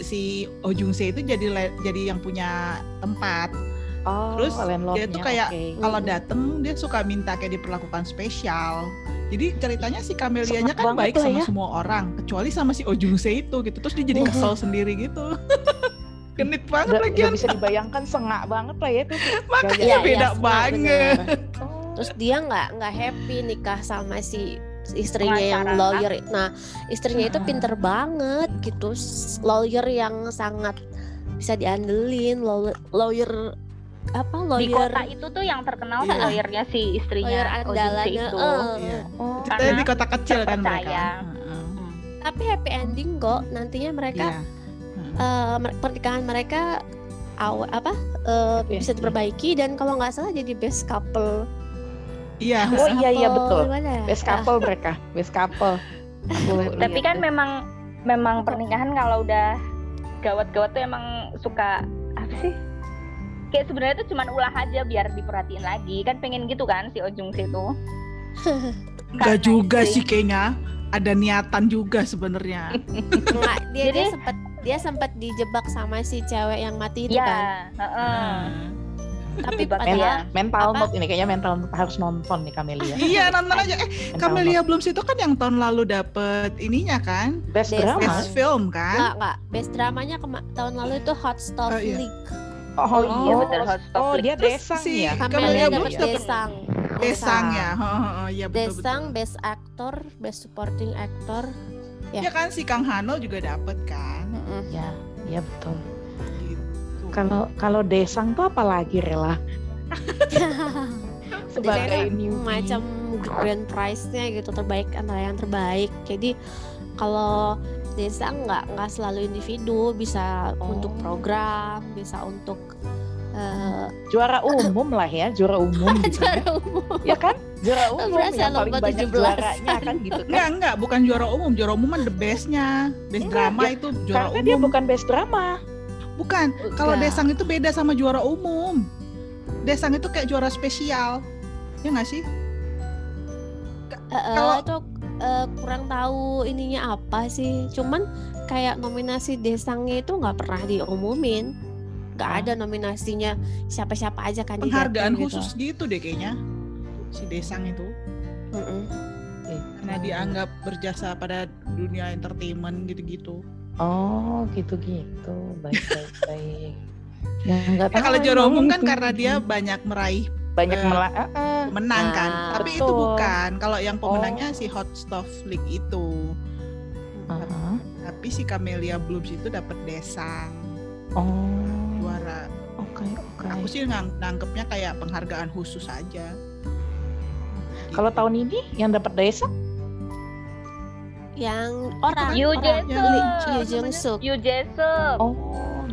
Speaker 3: si Oh Jung Se itu jadi jadi yang punya tempat.
Speaker 1: oh,
Speaker 3: terus
Speaker 1: landlordnya,
Speaker 3: dia tuh kayak
Speaker 1: oke.
Speaker 3: Kalau dateng dia suka minta kayak diperlakukan spesial. Jadi ceritanya si Camelianya
Speaker 1: Semangat
Speaker 3: kan baik sama
Speaker 1: ya.
Speaker 3: semua orang kecuali sama si Oh Jung Se itu gitu. Terus dia jadi
Speaker 4: Mhm.
Speaker 3: kesel sendiri gitu. Genit banget
Speaker 1: Nggak-
Speaker 3: lagi
Speaker 1: nggak bisa dibayangkan sengak banget lah ya itu
Speaker 3: Makanya
Speaker 4: Iya, iya,
Speaker 3: beda
Speaker 4: senang,
Speaker 3: banget.
Speaker 1: oh,
Speaker 4: terus dia nggak nggak happy nikah sama si istrinya yang lawyer nah istrinya itu
Speaker 3: Ah.
Speaker 4: pinter banget gitu lawyer yang sangat bisa diandelin law- lawyer apa
Speaker 2: di
Speaker 4: lawyer
Speaker 2: kota itu tuh yang terkenal
Speaker 3: Iya.
Speaker 2: lawyernya si
Speaker 4: lawyer
Speaker 2: istrinya Oh
Speaker 4: andalannya
Speaker 2: itu.
Speaker 4: eh.
Speaker 3: Iya.
Speaker 1: Oh,
Speaker 3: Ceritanya di kota kecil kan mereka.
Speaker 2: Hmm.
Speaker 4: tapi happy ending kok nantinya mereka
Speaker 3: Iya. Heeh.
Speaker 4: eh, mer- pernikahan mereka awal apa eh,
Speaker 1: Happy
Speaker 4: bisa diperbaiki dan kalau nggak salah jadi best couple
Speaker 3: Iya.
Speaker 1: Oh iya iya betul.
Speaker 4: gimana?
Speaker 1: Best couple mereka, best couple.
Speaker 2: Tapi kan memang memang pernikahan kalau udah gawat-gawat tuh emang suka apa sih? Kayak sebenarnya tuh cuman ulah aja biar diperhatiin lagi. Kan pengen gitu kan si Ojung Si itu.
Speaker 3: Enggak
Speaker 2: Karena
Speaker 3: juga sih kayaknya. Ada niatan juga sebenarnya.
Speaker 4: Nggak, dia dia
Speaker 2: Jadi-
Speaker 4: sempat dia sempat dijebak sama si cewek yang mati itu
Speaker 2: Ya,
Speaker 4: kan
Speaker 2: heeh.
Speaker 3: Nah.
Speaker 4: tapi
Speaker 2: Dijebak
Speaker 1: Men-
Speaker 2: ya.
Speaker 4: padahal
Speaker 1: mental
Speaker 4: apa?
Speaker 1: note ini kayaknya mental note harus nonton nih Camelia.
Speaker 3: Iya nonton aja. Eh
Speaker 1: Mental
Speaker 3: Camelia
Speaker 1: note.
Speaker 3: Blooms itu kan yang tahun lalu dapet ininya kan,
Speaker 1: best
Speaker 4: Best
Speaker 1: drama.
Speaker 3: best film kan.
Speaker 4: nggak nggak best dramanya tahun lalu itu Hot Stuff
Speaker 3: Oh, iya.
Speaker 4: League
Speaker 2: Oh, iya betul hot stop
Speaker 1: Oh, dia
Speaker 3: Terus
Speaker 1: desang
Speaker 3: si
Speaker 1: ya.
Speaker 3: Camelia
Speaker 4: dapet Desang
Speaker 3: Desang ya. Heeh, heeh, Iya betul
Speaker 4: Desang
Speaker 3: betul.
Speaker 4: best actor best supporting actor ya.
Speaker 3: Ya kan si Kang Hano juga dapet kan.
Speaker 1: Ya, iya betul.
Speaker 3: Gitu.
Speaker 1: Kalau kalau desang tuh apalagi rela sebagai
Speaker 4: macam grand prize-nya gitu terbaik antara yang terbaik. Jadi kalau desa nggak nggak selalu individu, bisa untuk
Speaker 1: Oh.
Speaker 4: program, bisa untuk eh,
Speaker 1: juara umum lah ya, juara umum gitu.
Speaker 4: acara umum.
Speaker 1: ya kan? Juara umum
Speaker 4: Berasa
Speaker 1: yang paling banyak
Speaker 4: 17.
Speaker 1: juaranya kan gitu kan.
Speaker 3: Enggak, enggak, bukan juara umum. Juara umum kan the best-nya. Best
Speaker 1: Enggak,
Speaker 3: drama
Speaker 1: ya,
Speaker 3: itu juara
Speaker 1: Karena dia
Speaker 3: umum.
Speaker 1: bukan best drama.
Speaker 3: Bukan. Kalau. Desang itu beda sama juara umum. Desang itu kayak juara spesial. Ya nggak sih?
Speaker 4: Eh, eh,
Speaker 3: Kalau-
Speaker 4: itu eh, kurang tahu ininya apa sih. Cuman kayak nominasi desangnya itu nggak pernah diumumin. Nggak ada nominasinya siapa-siapa aja kandidatnya
Speaker 3: Penghargaan
Speaker 4: gitu.
Speaker 3: khusus gitu deh kayaknya. Si Desang itu.
Speaker 4: Mm-mm.
Speaker 3: Karena dianggap berjasa pada dunia entertainment gitu-gitu.
Speaker 1: Oh, gitu-gitu. Baik, baik, baik. Ya,
Speaker 3: Ya,
Speaker 1: tahu
Speaker 3: kalau umum kan
Speaker 1: itu.
Speaker 3: karena dia banyak meraih
Speaker 1: banyak mela ah, ah.
Speaker 3: menang kan.
Speaker 4: Ah,
Speaker 3: Tapi itu
Speaker 1: betul.
Speaker 3: bukan. Kalau yang pemenangnya
Speaker 1: Oh.
Speaker 3: si Hot Stuff League itu.
Speaker 1: Ah,
Speaker 3: Tapi si Camelia Blooms itu dapat Desang
Speaker 1: Oh,
Speaker 3: juara.
Speaker 1: oke, oke.
Speaker 3: Aku sih ngang- nangkepnya kayak penghargaan khusus aja.
Speaker 1: Kalau
Speaker 3: Gitu.
Speaker 1: tahun ini yang dapat desa,
Speaker 4: Yang orang
Speaker 2: Yu
Speaker 4: orang Jung
Speaker 3: namanya?
Speaker 4: Suk.
Speaker 2: Yu Jae-suk.
Speaker 1: oh,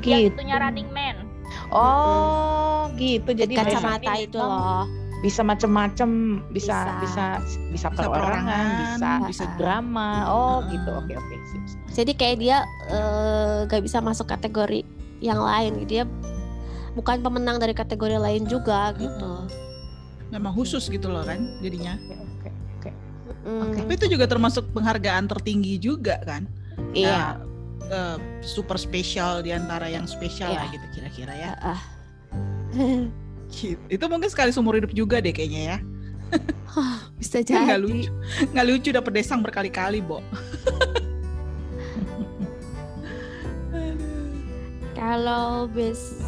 Speaker 2: yang
Speaker 1: gitu.
Speaker 2: itunya Running Man.
Speaker 1: Oh, gitu. Jadi
Speaker 4: kacamata itu loh.
Speaker 1: bisa macem-macem, bisa
Speaker 4: Bisa.
Speaker 1: bisa bisa,
Speaker 3: Bisa
Speaker 1: perorangan, bisa
Speaker 3: bisa
Speaker 1: drama. Oh, gitu. Oke, oke. Sip, sip.
Speaker 4: Jadi kayak dia eh, gak bisa masuk kategori yang lain. Dia bukan pemenang dari kategori lain juga gitu.
Speaker 3: memang khusus gitu loh kan jadinya.
Speaker 1: Oke, oke.
Speaker 4: Mm,
Speaker 3: Tapi itu juga termasuk penghargaan tertinggi juga kan.
Speaker 4: Iya.
Speaker 3: Ya, eh, super spesial di antara yang spesial
Speaker 4: Iya.
Speaker 3: lah gitu kira-kira ya.
Speaker 4: Ah.
Speaker 3: Gitu. Itu mungkin sekali seumur hidup juga deh kayaknya ya.
Speaker 4: bisa
Speaker 3: Kan nggak
Speaker 4: jadi.
Speaker 3: lucu. Nggak lucu dapet desang berkali-kali, Bo.
Speaker 4: Kalau best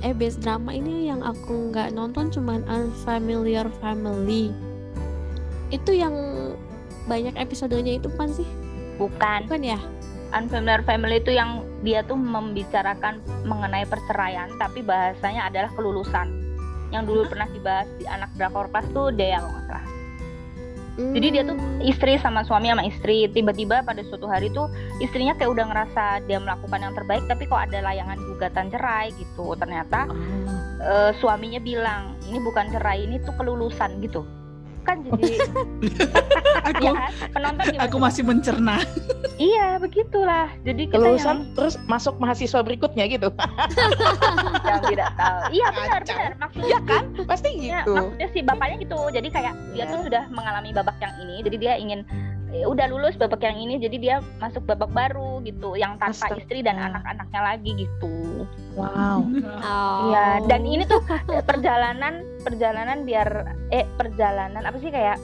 Speaker 4: eh best drama ini yang aku nggak nonton cuman Unfamiliar Family. Itu yang banyak episodenya itu kan sih?
Speaker 2: Bukan.
Speaker 4: Bukan ya?
Speaker 2: Unfamiliar Family itu yang dia tuh membicarakan mengenai perceraian tapi bahasanya adalah kelulusan. Yang dulu pernah dibahas di anak drakor kelas tuh Dea kalau nggak salah. Jadi dia tuh
Speaker 4: Hmm.
Speaker 2: istri sama suami sama istri tiba-tiba pada suatu hari tuh istrinya kayak udah ngerasa dia melakukan yang terbaik tapi kok ada layangan gugatan cerai gitu ternyata
Speaker 1: Oh.
Speaker 2: eh, suaminya bilang ini bukan cerai ini tuh kelulusan gitu kan jadi
Speaker 3: Aku
Speaker 2: ya penonton gimana
Speaker 3: aku masih mencerna.
Speaker 2: iya begitulah jadi kita
Speaker 1: kelulusan
Speaker 2: yang,
Speaker 1: terus masuk mahasiswa berikutnya gitu.
Speaker 2: yang tidak tahu iya benar
Speaker 3: Kacau.
Speaker 2: benar maksudnya
Speaker 1: Iya kan? Pasti
Speaker 2: Ya,
Speaker 1: gitu.
Speaker 2: maksudnya si bapaknya gitu. Jadi kayak dia
Speaker 1: Iya.
Speaker 2: tuh sudah mengalami babak yang ini, jadi dia ingin eh, udah lulus babak yang ini, jadi dia masuk babak baru gitu, yang tanpa
Speaker 1: Astaga.
Speaker 2: istri dan anak-anaknya lagi gitu.
Speaker 1: Wow.
Speaker 4: Oh.
Speaker 2: Iya, dan ini tuh eh, perjalanan perjalanan biar eh perjalanan apa sih kayak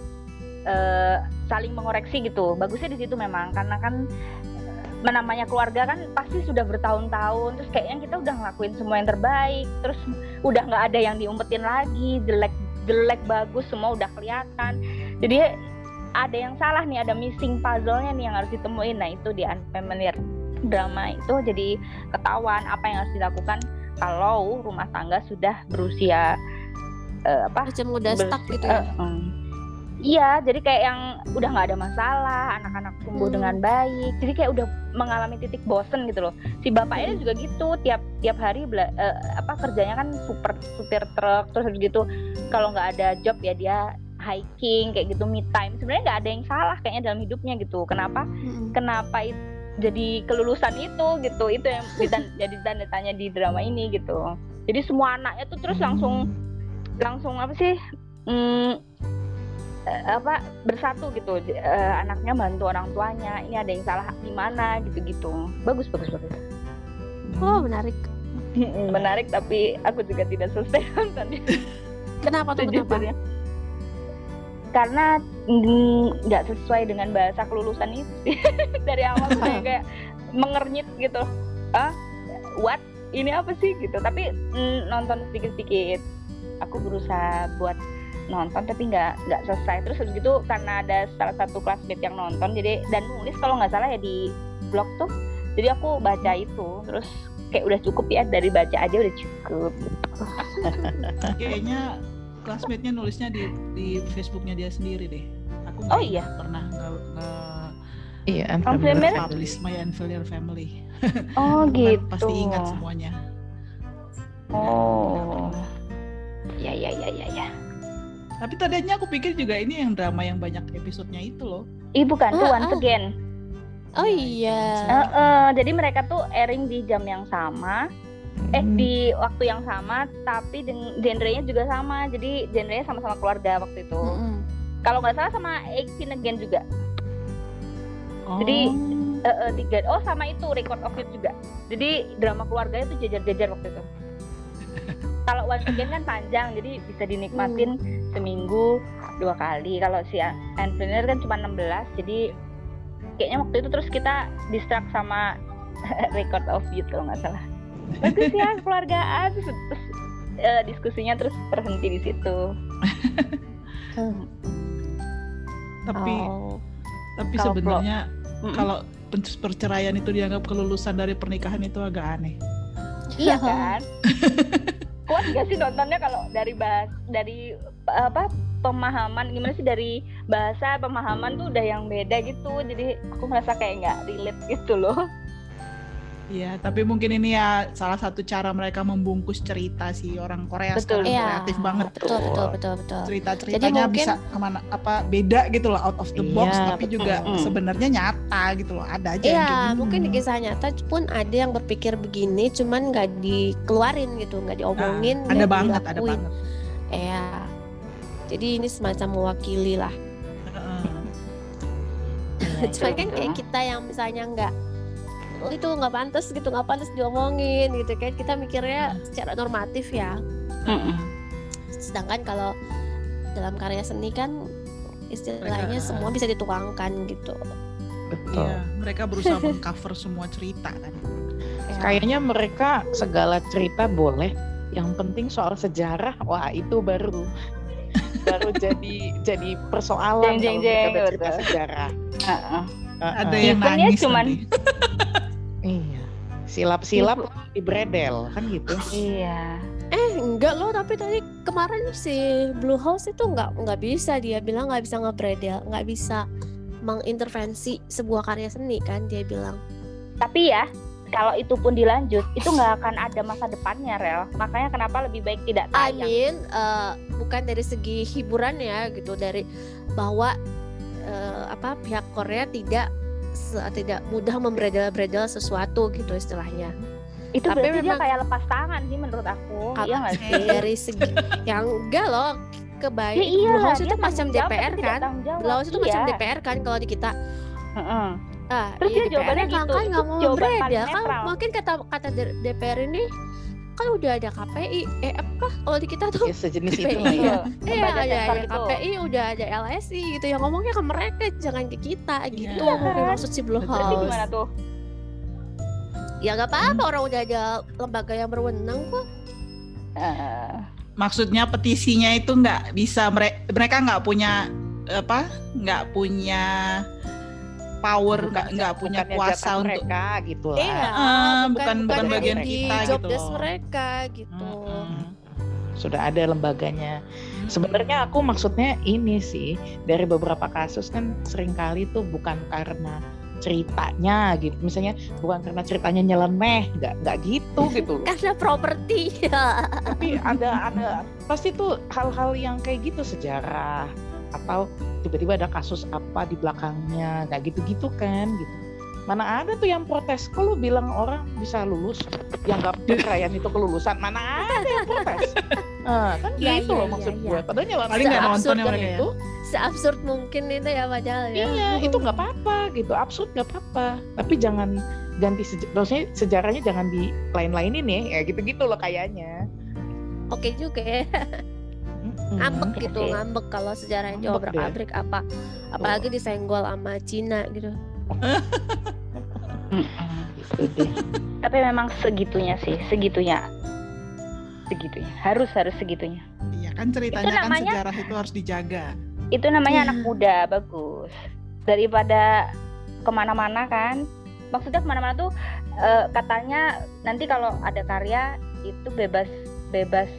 Speaker 2: eh, saling mengoreksi gitu. Bagusnya di situ memang karena kan eh, namanya keluarga kan pasti sudah bertahun-tahun terus kayaknya kita udah ngelakuin semua yang terbaik terus udah nggak ada yang diumpetin lagi jelek jelek bagus semua udah kelihatan jadi ada yang salah nih ada missing puzzle-nya nih yang harus ditemuin nah itu di unfamiliar drama itu jadi ketahuan apa yang harus dilakukan kalau rumah tangga sudah berusia uh, apa
Speaker 4: macam udah stuck gitu ya
Speaker 2: uh, um, Iya, jadi kayak yang udah nggak ada masalah, anak-anak tumbuh hmm. dengan baik. Jadi kayak udah mengalami titik bosen gitu loh. Si bapaknya hmm. juga gitu, tiap tiap hari bela, uh, apa kerjanya kan super supir truk terus gitu. Kalau nggak ada job ya dia hiking kayak gitu me time. Sebenarnya nggak ada yang salah kayaknya dalam hidupnya gitu. Kenapa? Hmm. Kenapa itu jadi kelulusan itu gitu? Itu yang jadi tanda tanya di drama ini gitu. Jadi semua anaknya tuh terus langsung hmm. langsung apa sih? Hmm, apa bersatu gitu uh, anaknya bantu orang tuanya ini ada yang salah di mana gitu-gitu bagus bagus bagus
Speaker 4: oh menarik
Speaker 2: menarik tapi aku juga tidak selesai
Speaker 4: kenapa tuh kenapa
Speaker 2: karena nggak sesuai dengan bahasa kelulusan itu dari awal saya kayak mengernyit gitu. Ah what? Ini apa sih? gitu. Tapi mm, nonton sedikit-sedikit. Aku berusaha buat nonton tapi nggak nggak selesai. Terus habis gitu karena ada salah satu classmate yang nonton jadi dan nulis kalau nggak salah ya di blog tuh. Jadi aku baca itu terus kayak udah cukup ya dari baca aja udah cukup.
Speaker 3: Kayaknya classmate-nya nulisnya di di Facebooknya dia sendiri deh aku
Speaker 2: oh iya
Speaker 3: pernah nggak
Speaker 1: Iya,
Speaker 3: unfamiliar publish my unfamiliar family.
Speaker 2: Oh gitu.
Speaker 3: Pasti ingat semuanya.
Speaker 2: Oh. Ya ya ya ya ya.
Speaker 3: Tapi tadinya aku pikir juga ini yang drama yang banyak episodenya itu loh.
Speaker 2: Ih bukan tuh Once Again.
Speaker 4: Oh iya.
Speaker 2: Uh, uh, jadi mereka tuh airing di jam yang sama, eh hmm. di waktu yang sama, tapi genrenya juga sama. Jadi genrenya sama-sama keluarga waktu itu. Hmm. Kalau nggak salah sama Eighteen Again juga. Oh. Jadi uh, uh, tiga. Oh sama itu Record of Youth juga. Jadi drama keluarga itu jajar-jajar waktu itu. kalau once again kan panjang jadi bisa dinikmatin hmm. seminggu dua kali kalau si Anfiner kan cuma 16 jadi kayaknya waktu itu terus kita distract sama record of youth kalau nggak salah bagus ya keluargaan. Terus, uh, diskusinya terus berhenti di situ.
Speaker 3: Tapi oh. tapi sebenarnya kalau perceraian itu dianggap kelulusan dari pernikahan itu agak aneh.
Speaker 2: Iya kan? Kuat gak sih nontonnya kalau dari bahas dari apa pemahaman? Gimana sih dari bahasa pemahaman tuh udah yang beda gitu. Jadi aku merasa kayak nggak relate gitu loh
Speaker 3: Iya, tapi mungkin ini ya salah satu cara mereka membungkus cerita sih orang Korea betul. sekarang ya, kreatif banget.
Speaker 4: Betul, betul, betul, betul.
Speaker 3: Cerita-ceritanya mungkin, bisa ke mana apa beda gitu loh out of the box, iya, tapi betul. juga mm. sebenarnya nyata gitu loh. Ada aja
Speaker 4: iya,
Speaker 3: yang
Speaker 4: kayak mungkin di kisah nyata pun ada yang berpikir begini, cuman nggak dikeluarin gitu, nggak diomongin.
Speaker 3: Nah, ada banget, dilakuin. ada banget.
Speaker 4: Iya. Jadi ini semacam mewakili lah. Cuman kan kayak kita yang misalnya nggak itu nggak pantas gitu nggak pantas diomongin gitu kan. Kita mikirnya secara normatif ya. Mm-hmm. sedangkan kalau dalam karya seni kan istilahnya mereka, semua bisa dituangkan gitu.
Speaker 3: Betul. Ya, mereka berusaha mengcover semua cerita kan.
Speaker 1: Ya. kayaknya mereka segala cerita boleh. Yang penting soal sejarah wah itu baru. Baru jadi jadi persoalan jeng, jeng, kalau jeng, cerita sejarah. Uh, uh.
Speaker 3: Uh, ada yang nangis cuman
Speaker 1: Iya. Silap-silap di bredel kan gitu.
Speaker 2: Iya.
Speaker 4: Eh enggak loh tapi tadi kemarin si Blue House itu enggak nggak bisa dia bilang nggak bisa ngebredel nggak bisa mengintervensi sebuah karya seni kan dia bilang.
Speaker 2: Tapi ya kalau itu pun dilanjut itu nggak akan ada masa depannya rel makanya kenapa lebih baik tidak tayang.
Speaker 4: I mean uh, bukan dari segi hiburan ya gitu dari bahwa uh, apa pihak Korea tidak tidak mudah membredel-bredel sesuatu gitu istilahnya.
Speaker 2: Itu Tapi berarti memang, dia kayak lepas tangan sih menurut aku. Iya nggak sih?
Speaker 4: Dari segi yang enggak loh kebaik. Ya, iya, Blue House itu macam DPR kan? Blue House itu iya. macam DPR kan kalau di kita. Uh -uh. Ah,
Speaker 2: Terus iya, dia jawabannya kan, gitu.
Speaker 4: Kan nggak mau kan? Mungkin kata kata DPR ini kan udah ada KPI eh apa kalau di kita tuh
Speaker 1: ya, sejenis KPI. itu ya
Speaker 4: iya ada ya KPI udah ada LSI gitu yang ngomongnya ke mereka jangan ke kita gitu ya, kan? maksud si Blue House
Speaker 2: gimana tuh
Speaker 4: ya nggak apa-apa orang udah ada lembaga yang berwenang kok
Speaker 3: uh. maksudnya petisinya itu nggak bisa mereka mereka nggak punya apa nggak punya power,
Speaker 1: Bukan-
Speaker 3: nggak nggak punya
Speaker 1: bukannya
Speaker 3: kuasa untuk
Speaker 1: mereka gitu lah.
Speaker 4: Iya,
Speaker 3: Ah, bukan- bukan
Speaker 1: bagian
Speaker 4: di
Speaker 3: kita
Speaker 4: job
Speaker 3: gitu
Speaker 4: desk
Speaker 3: loh.
Speaker 4: mereka gitu.
Speaker 3: Mm-mm.
Speaker 1: Sudah ada lembaganya.
Speaker 3: Mm-mm.
Speaker 1: Sebenarnya aku maksudnya ini sih dari beberapa kasus kan sering kali tuh bukan karena ceritanya gitu. Misalnya bukan karena ceritanya nyeleneh, nggak nggak gitu gitu.
Speaker 4: Karena properti.
Speaker 1: Tapi ada ada pasti tuh hal-hal yang kayak gitu sejarah atau tiba-tiba ada kasus apa di belakangnya, nggak gitu-gitu kan gitu. Mana ada tuh yang protes, kalau bilang orang bisa lulus, yang nggak percayaan itu kelulusan, mana ada yang protes. Nah, kan
Speaker 4: Iya,
Speaker 1: gitu
Speaker 4: iya,
Speaker 1: loh
Speaker 4: iya,
Speaker 1: maksud
Speaker 4: iya.
Speaker 1: gue. Padahal nyawa
Speaker 3: Paling nggak nonton ya
Speaker 4: kan
Speaker 3: ya.
Speaker 1: itu,
Speaker 4: Seabsurd mungkin itu ya padahal ya.
Speaker 1: iya itu nggak apa-apa gitu, absurd nggak apa-apa. Tapi jangan ganti maksudnya sejarahnya jangan di lain-lainin ya, ya gitu-gitu loh kayaknya.
Speaker 4: Oke juga ya.
Speaker 1: Mm-mm.
Speaker 4: ngambek gitu,
Speaker 1: Oke.
Speaker 4: ngambek kalau sejarahnya
Speaker 1: Ngambek
Speaker 4: diobrak abrik apa. Apalagi disenggol sama Cina gitu.
Speaker 1: Gitu deh.
Speaker 2: Tapi memang segitunya sih, segitunya. Segitunya. Harus harus segitunya.
Speaker 3: Iya kan ceritanya kan
Speaker 2: namanya-
Speaker 3: sejarah itu harus dijaga.
Speaker 2: Itu namanya anak
Speaker 4: Hmm.
Speaker 2: muda, bagus. Daripada ke mana-mana kan. Maksudnya ke mana-mana tuh eh, katanya nanti kalau ada karya itu bebas bebas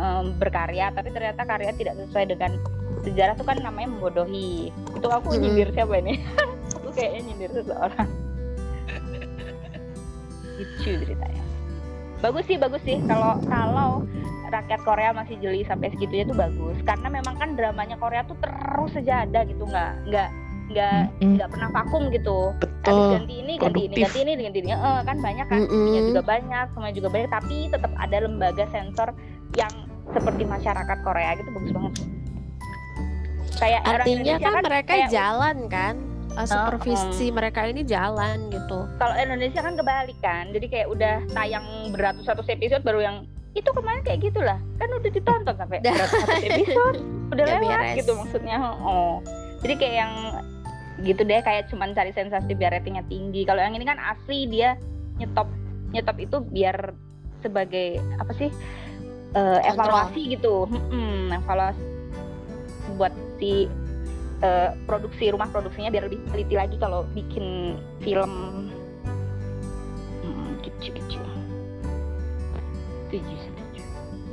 Speaker 2: em, berkarya, tapi ternyata karya tidak sesuai dengan sejarah tuh kan namanya membodohi. Itu aku
Speaker 4: Mm-mm.
Speaker 2: nyindir siapa ini? aku kayaknya nyindir seseorang. Lucu ceritanya. Bagus sih, bagus sih. Kalau kalau rakyat Korea masih jeli sampai segitunya tuh bagus. Karena memang kan dramanya Korea tuh terus saja ada gitu, nggak nggak nggak nggak pernah vakum gitu. Habis
Speaker 1: Betul.
Speaker 2: ganti ini, ganti ini,
Speaker 1: produktif.
Speaker 2: ganti ini, ganti ini. Eh, kan banyak kan,
Speaker 4: Mm-mm.
Speaker 2: ininya juga banyak, semuanya juga banyak. Tapi tetap ada lembaga sensor yang seperti masyarakat Korea gitu bagus banget. Kayak
Speaker 4: Artinya
Speaker 2: Indonesia
Speaker 4: kan mereka
Speaker 2: kayak-
Speaker 4: jalan kan. Uh, supervisi mereka ini jalan gitu.
Speaker 2: kalau Indonesia kan kebalik kan jadi kayak udah tayang beratus-ratus episode baru yang itu kemarin kayak gitulah kan udah ditonton sampai
Speaker 4: Dah.
Speaker 2: beratus episode udah lewat
Speaker 4: beres.
Speaker 2: gitu maksudnya oh jadi kayak yang gitu deh kayak cuman cari sensasi biar ratingnya tinggi kalau yang ini kan asli dia nyetop nyetop itu biar sebagai apa sih
Speaker 4: Kontrol.
Speaker 2: evaluasi gitu Mm-mm, evaluasi buat si eh, produksi rumah produksinya biar lebih teliti lagi kalau bikin film Hmm, gitu gitu setuju setuju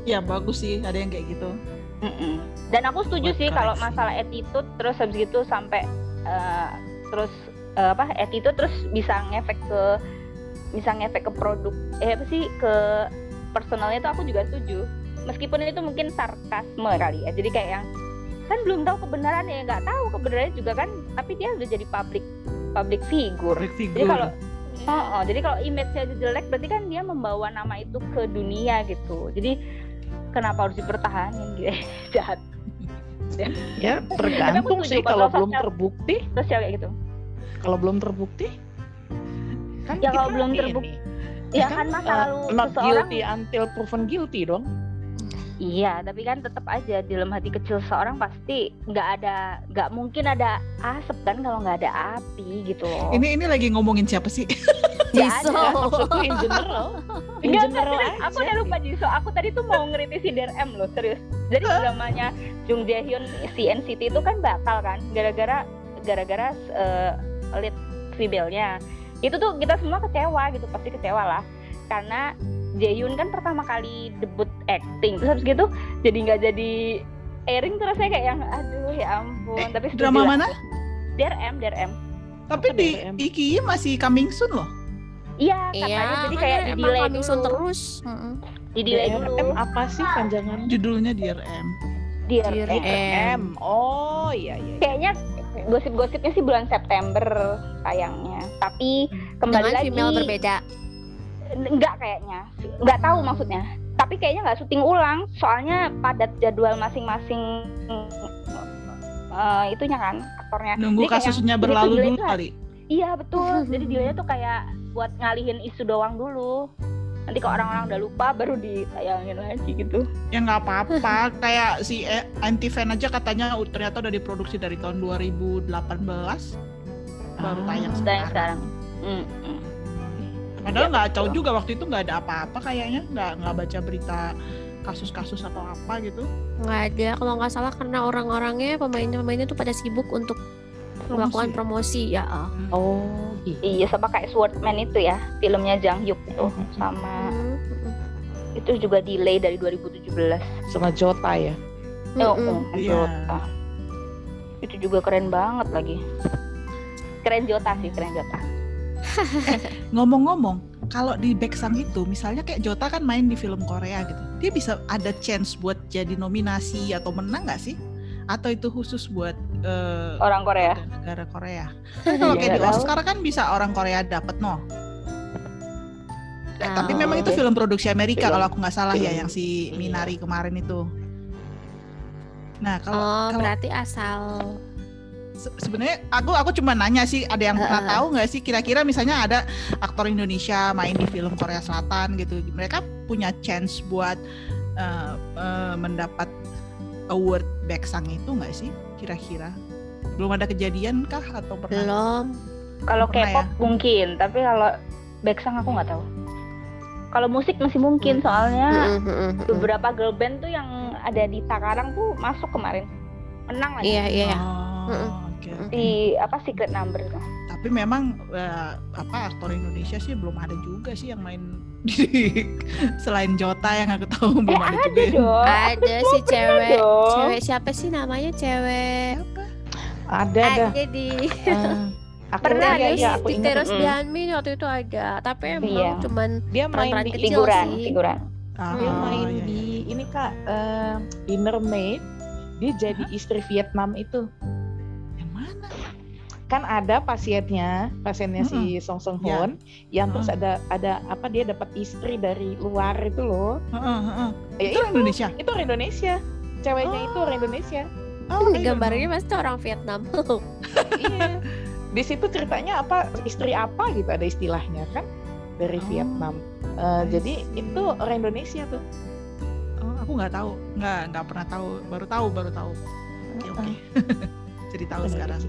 Speaker 3: Ya bagus sih ada yang kayak gitu.
Speaker 2: Mm-mm. dan aku setuju
Speaker 3: Buat
Speaker 2: sih kalau masalah attitude terus habis gitu sampai eh, terus eh, apa attitude terus bisa ngefek ke bisa ngefek ke produk eh apa sih ke personalnya itu aku juga setuju. Meskipun itu mungkin sarkasme kali ya. Jadi kayak yang kan belum tahu kebenaran ya nggak tahu kebenarannya juga kan tapi dia udah jadi public public figure.
Speaker 3: Public
Speaker 2: jadi
Speaker 3: figure.
Speaker 2: kalau oh, oh, jadi kalau image-nya jelek berarti kan dia membawa nama itu ke dunia gitu. Jadi kenapa harus dipertahanin gitu? Jahat.
Speaker 1: Ya tergantung sih kalau belum
Speaker 2: sosial-
Speaker 1: terbukti,
Speaker 2: terus ya kayak gitu.
Speaker 1: Kalau belum terbukti kan
Speaker 2: Ya, kalau belum
Speaker 1: ini,
Speaker 2: terbukti, ya kan masa
Speaker 1: eh,
Speaker 2: lalu
Speaker 1: not
Speaker 2: seseorang
Speaker 1: guilty until proven guilty dong.
Speaker 2: iya tapi kan tetap aja di dalam hati kecil seseorang pasti nggak ada nggak mungkin ada asap kan kalau nggak ada api gitu loh
Speaker 3: Ini ini lagi ngomongin siapa sih?
Speaker 4: Jisoo.
Speaker 2: ada.
Speaker 1: Maksudku in general, in
Speaker 2: Enggak,
Speaker 1: general
Speaker 2: enggak,
Speaker 1: aja.
Speaker 2: aku udah lupa Jisoo. Aku tadi tuh mau ngeritisi DRM loh, serius. Jadi dramanya Jung Jae Hyun si NCT itu kan batal kan, gara-gara gara-gara eh, lead female-nya. Itu tuh kita semua kecewa gitu, pasti kecewa lah. Karena Jaehyun kan pertama kali debut acting, terus habis gitu jadi nggak jadi airing terus saya kayak yang aduh ya ampun.
Speaker 3: Eh,
Speaker 2: Tapi
Speaker 3: drama
Speaker 2: lah.
Speaker 3: mana?
Speaker 2: DRM, DRM.
Speaker 3: Tapi
Speaker 1: Apa
Speaker 3: di
Speaker 1: DRM?
Speaker 3: IKI masih coming soon loh.
Speaker 2: Iya, katanya
Speaker 4: Iya,
Speaker 2: jadi kayak di delay
Speaker 4: coming soon
Speaker 2: dulu.
Speaker 4: terus. Mm-mm.
Speaker 2: Di delay
Speaker 1: DRM
Speaker 2: dulu.
Speaker 1: apa sih panjangan?
Speaker 3: Judulnya DRM.
Speaker 2: DRM.
Speaker 1: DRM. Oh iya iya.
Speaker 2: kayaknya gosip-gosipnya sih bulan September sayangnya. Tapi kembali
Speaker 4: Dengan
Speaker 2: lagi
Speaker 4: female berbeda.
Speaker 2: enggak kayaknya. Nggak tahu maksudnya. Tapi kayaknya nggak syuting ulang. Soalnya padat jadwal masing-masing eh, itunya kan aktornya.
Speaker 3: Nunggu
Speaker 2: Jadi kayak
Speaker 3: kasusnya
Speaker 2: yang-
Speaker 3: berlalu dulu kali.
Speaker 2: iya betul. Jadi delaynya tuh kayak buat ngalihin isu doang dulu nanti kalau orang-orang udah lupa baru ditayangin lagi gitu
Speaker 3: Ya nggak apa-apa. Kayak si eh, anti fan aja katanya ternyata udah diproduksi dari tahun 2018 baru
Speaker 1: Ah.
Speaker 3: tayang sekarang.
Speaker 2: sekarang Mm, mm.
Speaker 3: Padahal
Speaker 2: Ya,
Speaker 3: nggak tahu
Speaker 2: betul.
Speaker 3: juga waktu itu nggak ada apa-apa kayaknya nggak nggak baca berita kasus-kasus atau apa gitu.
Speaker 4: Nggak ada kalau nggak salah karena orang-orangnya pemainnya pemainnya tuh pada sibuk untuk melakukan promosi ya. ah.
Speaker 1: Oh, gitu.
Speaker 2: Iya sama kayak Swordman itu ya, filmnya Jang Hyuk itu
Speaker 1: Mhm.
Speaker 2: sama
Speaker 4: Hmm,
Speaker 2: itu juga delay dari 2017.
Speaker 1: Sama Jota ya.
Speaker 4: hmm,
Speaker 2: Oh,
Speaker 4: hmm.
Speaker 2: oh,
Speaker 3: Iya.
Speaker 2: Jota. Itu juga keren banget lagi. Keren Jota sih, keren Jota.
Speaker 3: Ngomong-ngomong, kalau di Baeksang itu, misalnya kayak Jota kan main di film Korea gitu, dia bisa ada chance buat jadi nominasi atau menang nggak sih? Atau itu khusus buat eh,
Speaker 2: Orang Korea.
Speaker 3: negara Korea? Kan kalau
Speaker 2: Iya,
Speaker 3: kayak di
Speaker 2: tahu.
Speaker 3: Oscar kan bisa orang Korea dapat no. Eh, tapi
Speaker 4: Oh,
Speaker 3: memang itu
Speaker 2: iya.
Speaker 3: film produksi Amerika
Speaker 1: Film-
Speaker 3: kalau aku nggak salah ya
Speaker 1: film-
Speaker 3: yang si
Speaker 1: iya.
Speaker 3: Minari kemarin itu. Nah kalau
Speaker 4: Oh,
Speaker 3: kalau
Speaker 4: berarti asal
Speaker 3: se- sebenarnya aku aku cuma nanya sih ada yang pernah
Speaker 4: Heeh.
Speaker 3: tahu nggak sih kira-kira misalnya ada aktor Indonesia main di film Korea Selatan gitu mereka punya chance buat eh, eh, mendapat award Baeksang itu nggak sih kira-kira belum ada kejadian kah atau pernah
Speaker 4: belum.
Speaker 2: Kalau
Speaker 3: Pernah
Speaker 2: K-pop
Speaker 3: ya?
Speaker 2: mungkin, tapi kalau Baeksang aku nggak tahu. Kalau musik masih mungkin, soalnya beberapa girl band tuh yang ada di Takarang tuh masuk kemarin, menang lagi
Speaker 4: Iya, iya.
Speaker 3: Oh, oke.
Speaker 4: Mm-mm.
Speaker 2: di apa Secret Number tuh.
Speaker 3: tapi memang eh, apa aktor Indonesia sih belum ada juga sih yang main selain Jota yang aku tahu belum ada, juga yang-
Speaker 2: dong.
Speaker 4: Ada si cewek,
Speaker 2: dong.
Speaker 4: cewek siapa sih namanya cewek?
Speaker 3: Siapa?
Speaker 1: Ada dah.
Speaker 4: Ada di
Speaker 1: Eh, aku
Speaker 2: Pernah
Speaker 1: iya,
Speaker 2: ada
Speaker 1: iya,
Speaker 2: sih
Speaker 1: aku
Speaker 4: di. Teros
Speaker 2: Mm.
Speaker 4: Dianmin waktu itu ada, tapi emang
Speaker 2: Iya.
Speaker 4: cuman
Speaker 1: Dia main di
Speaker 4: kecil
Speaker 2: Figuran,
Speaker 4: sih.
Speaker 2: figuran.
Speaker 3: Ah,
Speaker 1: dia main
Speaker 3: iya,
Speaker 1: di ini kak eh, di Mermaid. Dia jadi istri Vietnam itu.
Speaker 3: yang mana
Speaker 1: kan ada pasiennya pasiennya si Song Song
Speaker 3: Ya.
Speaker 1: Hoon yang terus
Speaker 3: Mm.
Speaker 1: ada ada apa dia dapat istri dari luar itu loh
Speaker 3: Heeh, heeh.
Speaker 1: ya
Speaker 3: itu orang Indonesia
Speaker 1: itu orang Indonesia ceweknya itu
Speaker 3: Oh.
Speaker 1: orang Indonesia
Speaker 3: oh, iya
Speaker 4: gambarnya pasti orang Vietnam.
Speaker 1: iya di situ ceritanya apa istri apa gitu ada istilahnya kan dari
Speaker 3: Oh.
Speaker 1: Vietnam
Speaker 3: I
Speaker 1: jadi itu orang Indonesia tuh
Speaker 3: Oh, aku nggak tahu, nggak nggak pernah tahu, baru tahu, baru tahu. Oke oke, jadi tahu sekarang.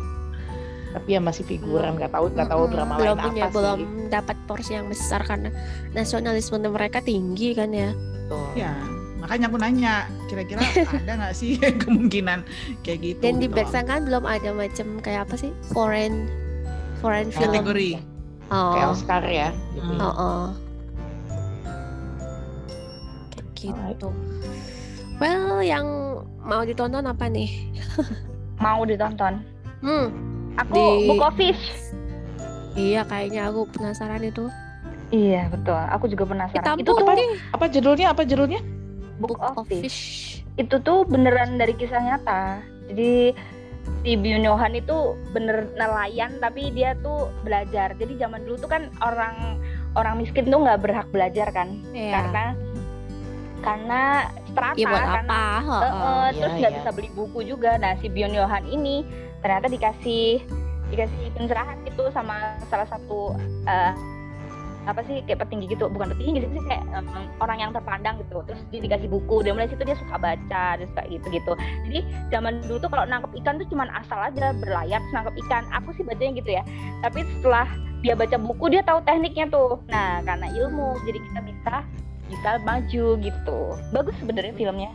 Speaker 1: Tapi ya masih figuran nggak tahu nggak tahu drama
Speaker 4: belum
Speaker 1: lain
Speaker 4: punya,
Speaker 1: apa
Speaker 4: belum
Speaker 1: sih
Speaker 4: dapat porsi yang besar karena nasionalisme mereka tinggi kan ya.
Speaker 1: Tuh.
Speaker 3: Ya, makanya aku nanya, kira-kira ada nggak sih kemungkinan kayak gitu?
Speaker 4: Dan di
Speaker 3: gitu.
Speaker 4: Baeksang kan belum ada macam kayak apa sih foreign foreign film.
Speaker 3: kategori.
Speaker 1: kayak
Speaker 4: Oh,
Speaker 1: Oscar ya gitu.
Speaker 3: Hmm.
Speaker 4: oh, oh. Kayak
Speaker 1: Alright.
Speaker 4: gitu. Well, yang mau ditonton apa nih?
Speaker 2: Mau ditonton.
Speaker 4: Hmm,
Speaker 2: Aku
Speaker 4: Di-
Speaker 2: Book of Fish.
Speaker 4: iya kayaknya aku penasaran itu.
Speaker 2: Iya betul. Aku juga penasaran.
Speaker 4: Hitam
Speaker 2: Itu tuh
Speaker 4: putih.
Speaker 1: apa judulnya apa judulnya
Speaker 2: Book,
Speaker 4: Book
Speaker 2: of, Fish.
Speaker 4: Fish.
Speaker 2: Itu tuh beneran dari kisah nyata. Jadi si Byung-Yohan itu bener nelayan tapi dia tuh belajar. Jadi zaman dulu tuh kan orang orang miskin tuh nggak berhak belajar kan
Speaker 4: Iya.
Speaker 2: karena karena strata
Speaker 4: Iya buat
Speaker 2: karena
Speaker 4: apa?
Speaker 2: Eh,
Speaker 4: Heeh.
Speaker 2: eh, terus
Speaker 1: Iya,
Speaker 2: nggak
Speaker 1: iya.
Speaker 2: bisa beli buku juga. Nah si Bion Yohan ini ternyata dikasih dikasih pencerahan gitu sama salah satu eh, apa sih kayak petinggi gitu. Bukan petinggi sih kayak em, orang yang terpandang gitu. Terus dia dikasih buku dan mulai situ dia suka baca dia suka gitu gitu jadi zaman dulu tuh kalau nangkep ikan tuh cuman asal aja berlayar nangkep ikan. Aku sih bacanya gitu ya. Tapi setelah dia baca buku dia tahu tekniknya tuh. Nah karena ilmu jadi kita bisa bisa maju gitu. Bagus sebenarnya filmnya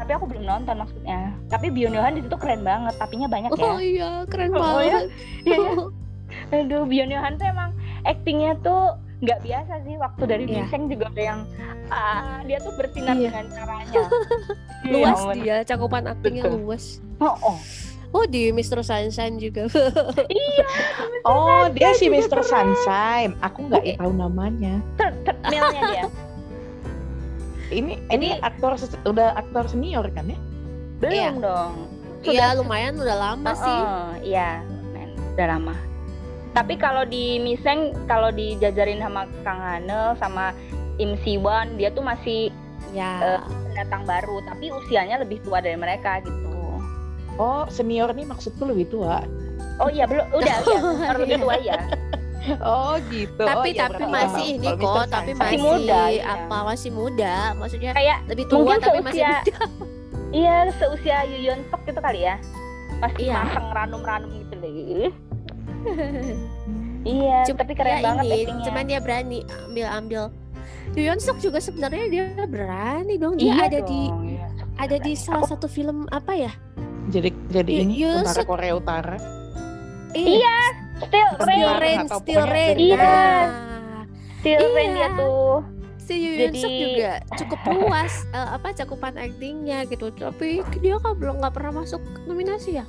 Speaker 2: tapi aku belum nonton maksudnya tapi Bion Yohan di situ keren banget tapinya banyak ya
Speaker 4: Oh iya, keren
Speaker 2: Oh, iya?
Speaker 4: banget.
Speaker 2: Iya, iya. aduh Bion Yohan tuh emang aktingnya tuh nggak biasa sih waktu dari
Speaker 4: Iya.
Speaker 2: Biseng juga ada yang ah, dia tuh bersinar
Speaker 4: Iya.
Speaker 2: dengan caranya Iya,
Speaker 4: luas
Speaker 2: ampun.
Speaker 4: dia, cakupan aktingnya
Speaker 2: Betul.
Speaker 4: luas.
Speaker 2: oh, oh.
Speaker 4: Oh di Mr. Sunshine juga.
Speaker 2: iya
Speaker 1: oh dia si Mr. Sunshine aku nggak
Speaker 2: Oke.
Speaker 1: tahu namanya
Speaker 2: ter terkenalnya dia
Speaker 1: ini ini
Speaker 2: Ini-
Speaker 1: aktor udah aktor senior kan ya?
Speaker 2: Belum
Speaker 4: Iya.
Speaker 2: dong.
Speaker 4: Iya lumayan udah lama sih.
Speaker 2: Oh, iya men udah lama. Tapi kalau di Miseng kalau dijajarin sama Kang Hanel sama Im Siwan dia tuh masih
Speaker 4: Ya.
Speaker 2: pendatang baru. Tapi usianya lebih tua dari mereka gitu.
Speaker 1: Oh senior nih maksudku lebih tua.
Speaker 2: Oh iya belum udah ya senior lebih tua ya
Speaker 1: oh gitu
Speaker 4: tapi
Speaker 1: oh, iya,
Speaker 4: tapi masih ini
Speaker 1: Kalau
Speaker 4: kok, tapi masih,
Speaker 2: Masih muda, iya.
Speaker 4: apa masih muda, maksudnya
Speaker 2: kayak
Speaker 4: lebih tua
Speaker 2: mungkin
Speaker 4: tapi masih
Speaker 2: seusia
Speaker 4: muda.
Speaker 2: iya seusia Yu Yeon Sok gitu kali ya masih
Speaker 4: Iya.
Speaker 2: mateng ranum-ranum gitu deh iya
Speaker 4: Cuma
Speaker 2: tapi keren
Speaker 4: dia
Speaker 2: banget
Speaker 4: cuman dia berani ambil ambil. Yoon Suk juga sebenarnya dia berani dong. Dia
Speaker 2: Iya
Speaker 4: ada di
Speaker 2: dong, iya.
Speaker 4: ada di salah satu film apa ya?
Speaker 1: Jadi jadi
Speaker 4: Y-
Speaker 1: ini
Speaker 4: Suk-
Speaker 1: Korea Utara.
Speaker 2: Iya, still rain.
Speaker 4: Steel
Speaker 1: Rain
Speaker 4: Rain,
Speaker 1: pokoknya
Speaker 4: Rain.
Speaker 2: Iya.
Speaker 4: Nah,
Speaker 2: Still rain
Speaker 4: Iya.
Speaker 2: dia tuh.
Speaker 4: si Yeon Suk
Speaker 2: Jadi-
Speaker 4: juga cukup luas eh, apa cakupan aktingnya gitu. Tapi dia kan belum nggak pernah masuk nominasi ya.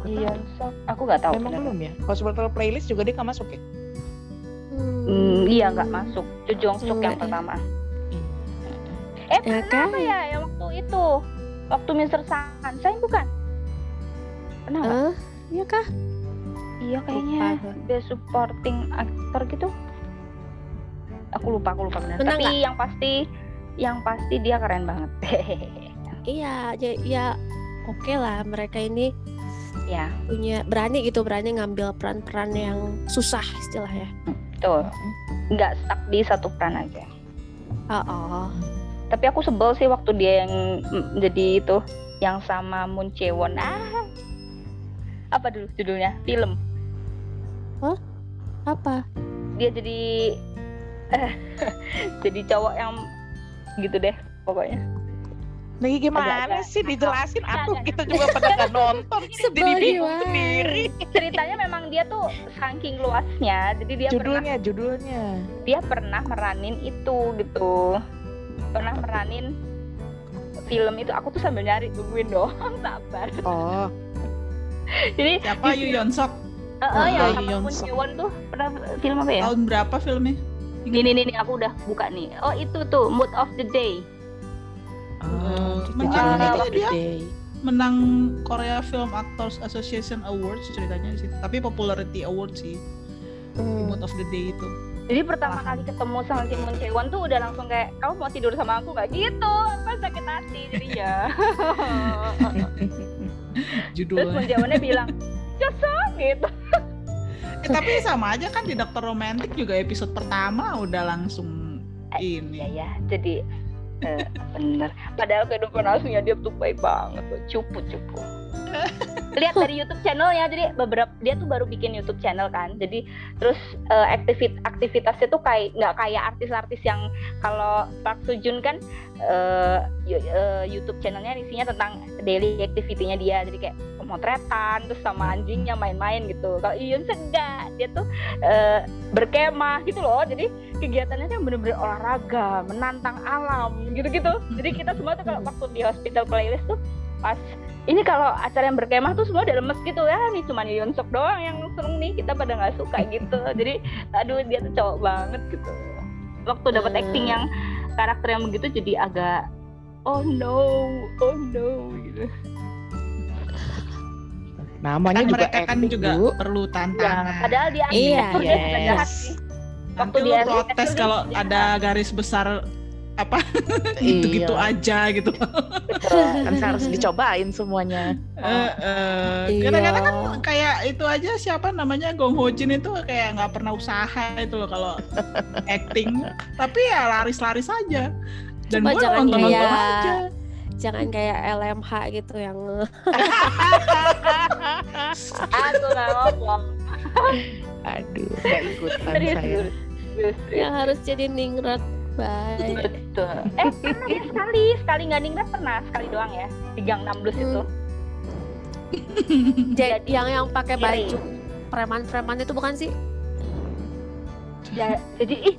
Speaker 2: Iya, aku nggak tahu.
Speaker 1: Memang belum ya. Hospital playlist juga dia nggak masuk ya.
Speaker 4: Hmm.
Speaker 2: Hmm, iya nggak masuk. Jo Jong Suk yang
Speaker 4: Hmm.
Speaker 2: pertama.
Speaker 1: Hmm.
Speaker 2: Eh,
Speaker 4: Ya
Speaker 2: pernah apa
Speaker 4: kan?
Speaker 2: ya yang waktu itu? Waktu Mr. Sunshine bukan? Pernah nggak?
Speaker 4: Eh, iya kah?
Speaker 2: Iya kayaknya
Speaker 4: Lupa
Speaker 2: best supporting actor gitu. Aku lupa, aku lupa benar. Tapi yang pasti, yang pasti dia keren banget.
Speaker 4: Iya, ya, ya oke lah mereka ini
Speaker 2: ya,
Speaker 4: punya berani gitu berani ngambil peran-peran yang susah istilahnya.
Speaker 2: tuh. Nggak stuck di satu peran aja.
Speaker 4: Oh, oh.
Speaker 2: Tapi aku sebel sih waktu dia yang mm, jadi itu yang sama Moon Jae-won. Ah. Apa dulu judulnya? Film.
Speaker 4: Apa?
Speaker 2: Dia jadi eh jadi cowok yang gitu deh pokoknya.
Speaker 1: Nih gimana
Speaker 2: Agak-agak
Speaker 1: sih dijelasin? Aku
Speaker 2: nggak,
Speaker 1: kita juga pada nggak nonton. Jadi bingung sendiri.
Speaker 2: Ceritanya memang dia tuh saking luasnya, jadi dia pernah
Speaker 1: Judulnya, judulnya.
Speaker 2: dia pernah meranin itu gitu. Pernah meranin film itu aku tuh sambil nyari tungguin dong sabar
Speaker 1: Oh,
Speaker 2: jadi
Speaker 3: Siapa Yu Yeon
Speaker 2: Yang
Speaker 1: Oh,
Speaker 2: sama
Speaker 1: Yoon.
Speaker 2: Jae-won tuh pernah film apa ya
Speaker 3: Tahun berapa filmnya?
Speaker 2: Nih nih nih nih, aku udah buka nih. Oh itu tuh Mood of the Day.
Speaker 1: oh
Speaker 3: menang
Speaker 1: judulnya
Speaker 3: itu dia.
Speaker 1: Day.
Speaker 3: Menang Korea Film Actors Association Awards ceritanya di situ. Tapi Popularity Award sih.
Speaker 4: Hmm.
Speaker 3: Mood of the Day itu.
Speaker 2: Jadi pertama kali ketemu sama si Moon Jae-won tuh udah langsung kayak kamu mau tidur sama aku nggak gitu, apa sakit hati jadinya. Terus Moon
Speaker 3: Judulnya.
Speaker 2: Jae-wonnya bilang Josong gitu.
Speaker 3: Eh, tapi sama aja kan di Dokter Romantik juga episode pertama udah langsung
Speaker 2: Iya
Speaker 3: ini.
Speaker 2: ya, jadi eh, bener. Padahal kehidupan aslinya dia tuh baik banget, cupu cupu. Lihat dari YouTube channelnya, jadi beberapa dia tuh baru bikin YouTube channel kan. Jadi terus eh, aktivit aktivitasnya tuh kayak nggak kayak artis-artis yang kalau Park Joon kan eh, YouTube channelnya isinya tentang daily activity-nya dia. Jadi kayak pemotretan, terus sama anjingnya main-main gitu. Kalau Iyun enggak, dia tuh eh, berkemah gitu loh. Jadi kegiatannya tuh bener-bener olahraga, menantang alam gitu-gitu. Jadi kita semua tuh kalau waktu di hospital playlist tuh pas ini kalau acara yang berkemah tuh semua udah lemes gitu ya nih cuman Yoon Suk doang yang seneng nih kita pada nggak suka gitu jadi aduh dia tuh cowok banget gitu waktu dapat
Speaker 4: Hmm.
Speaker 2: acting yang karakter yang begitu jadi agak oh no oh no gitu
Speaker 1: Namanya
Speaker 3: Kan
Speaker 1: juga
Speaker 3: mereka kan
Speaker 1: acting,
Speaker 3: juga
Speaker 1: Bu.
Speaker 3: perlu
Speaker 2: ya,
Speaker 3: tantangan.
Speaker 2: padahal dia
Speaker 4: Iya.
Speaker 2: aktor dia jahat
Speaker 1: Yes.
Speaker 2: sih
Speaker 3: Nanti
Speaker 2: waktu
Speaker 3: lu
Speaker 2: dia
Speaker 3: protes kalau ada garis besar apa gitu-gitu
Speaker 1: Iya.
Speaker 3: aja gitu.
Speaker 2: betul.
Speaker 1: Kan harus dicobain semuanya.
Speaker 3: Eh, eh,
Speaker 4: Iya.
Speaker 3: kadang-kadang kan kayak itu aja siapa namanya Gong Ho Jin itu kayak nggak pernah usaha itu loh kalau acting tapi ya laris-laris aja dan
Speaker 4: Coba jangan
Speaker 3: nonton-nonton
Speaker 4: kayak-
Speaker 3: aja
Speaker 4: Jangan kayak LMH gitu yang
Speaker 2: aku nggak ngomong
Speaker 1: Aduh, nggak ikutan saya.
Speaker 4: yang harus jadi ningrat baik.
Speaker 2: Betul. Eh pernah ya sekali, sekali nggak ningrat pernah sekali doang ya di Gang 16 itu.
Speaker 4: Ja- yang yang pakai
Speaker 2: Iri.
Speaker 4: baju preman-preman itu bukan sih?
Speaker 2: Ya, jadi ih,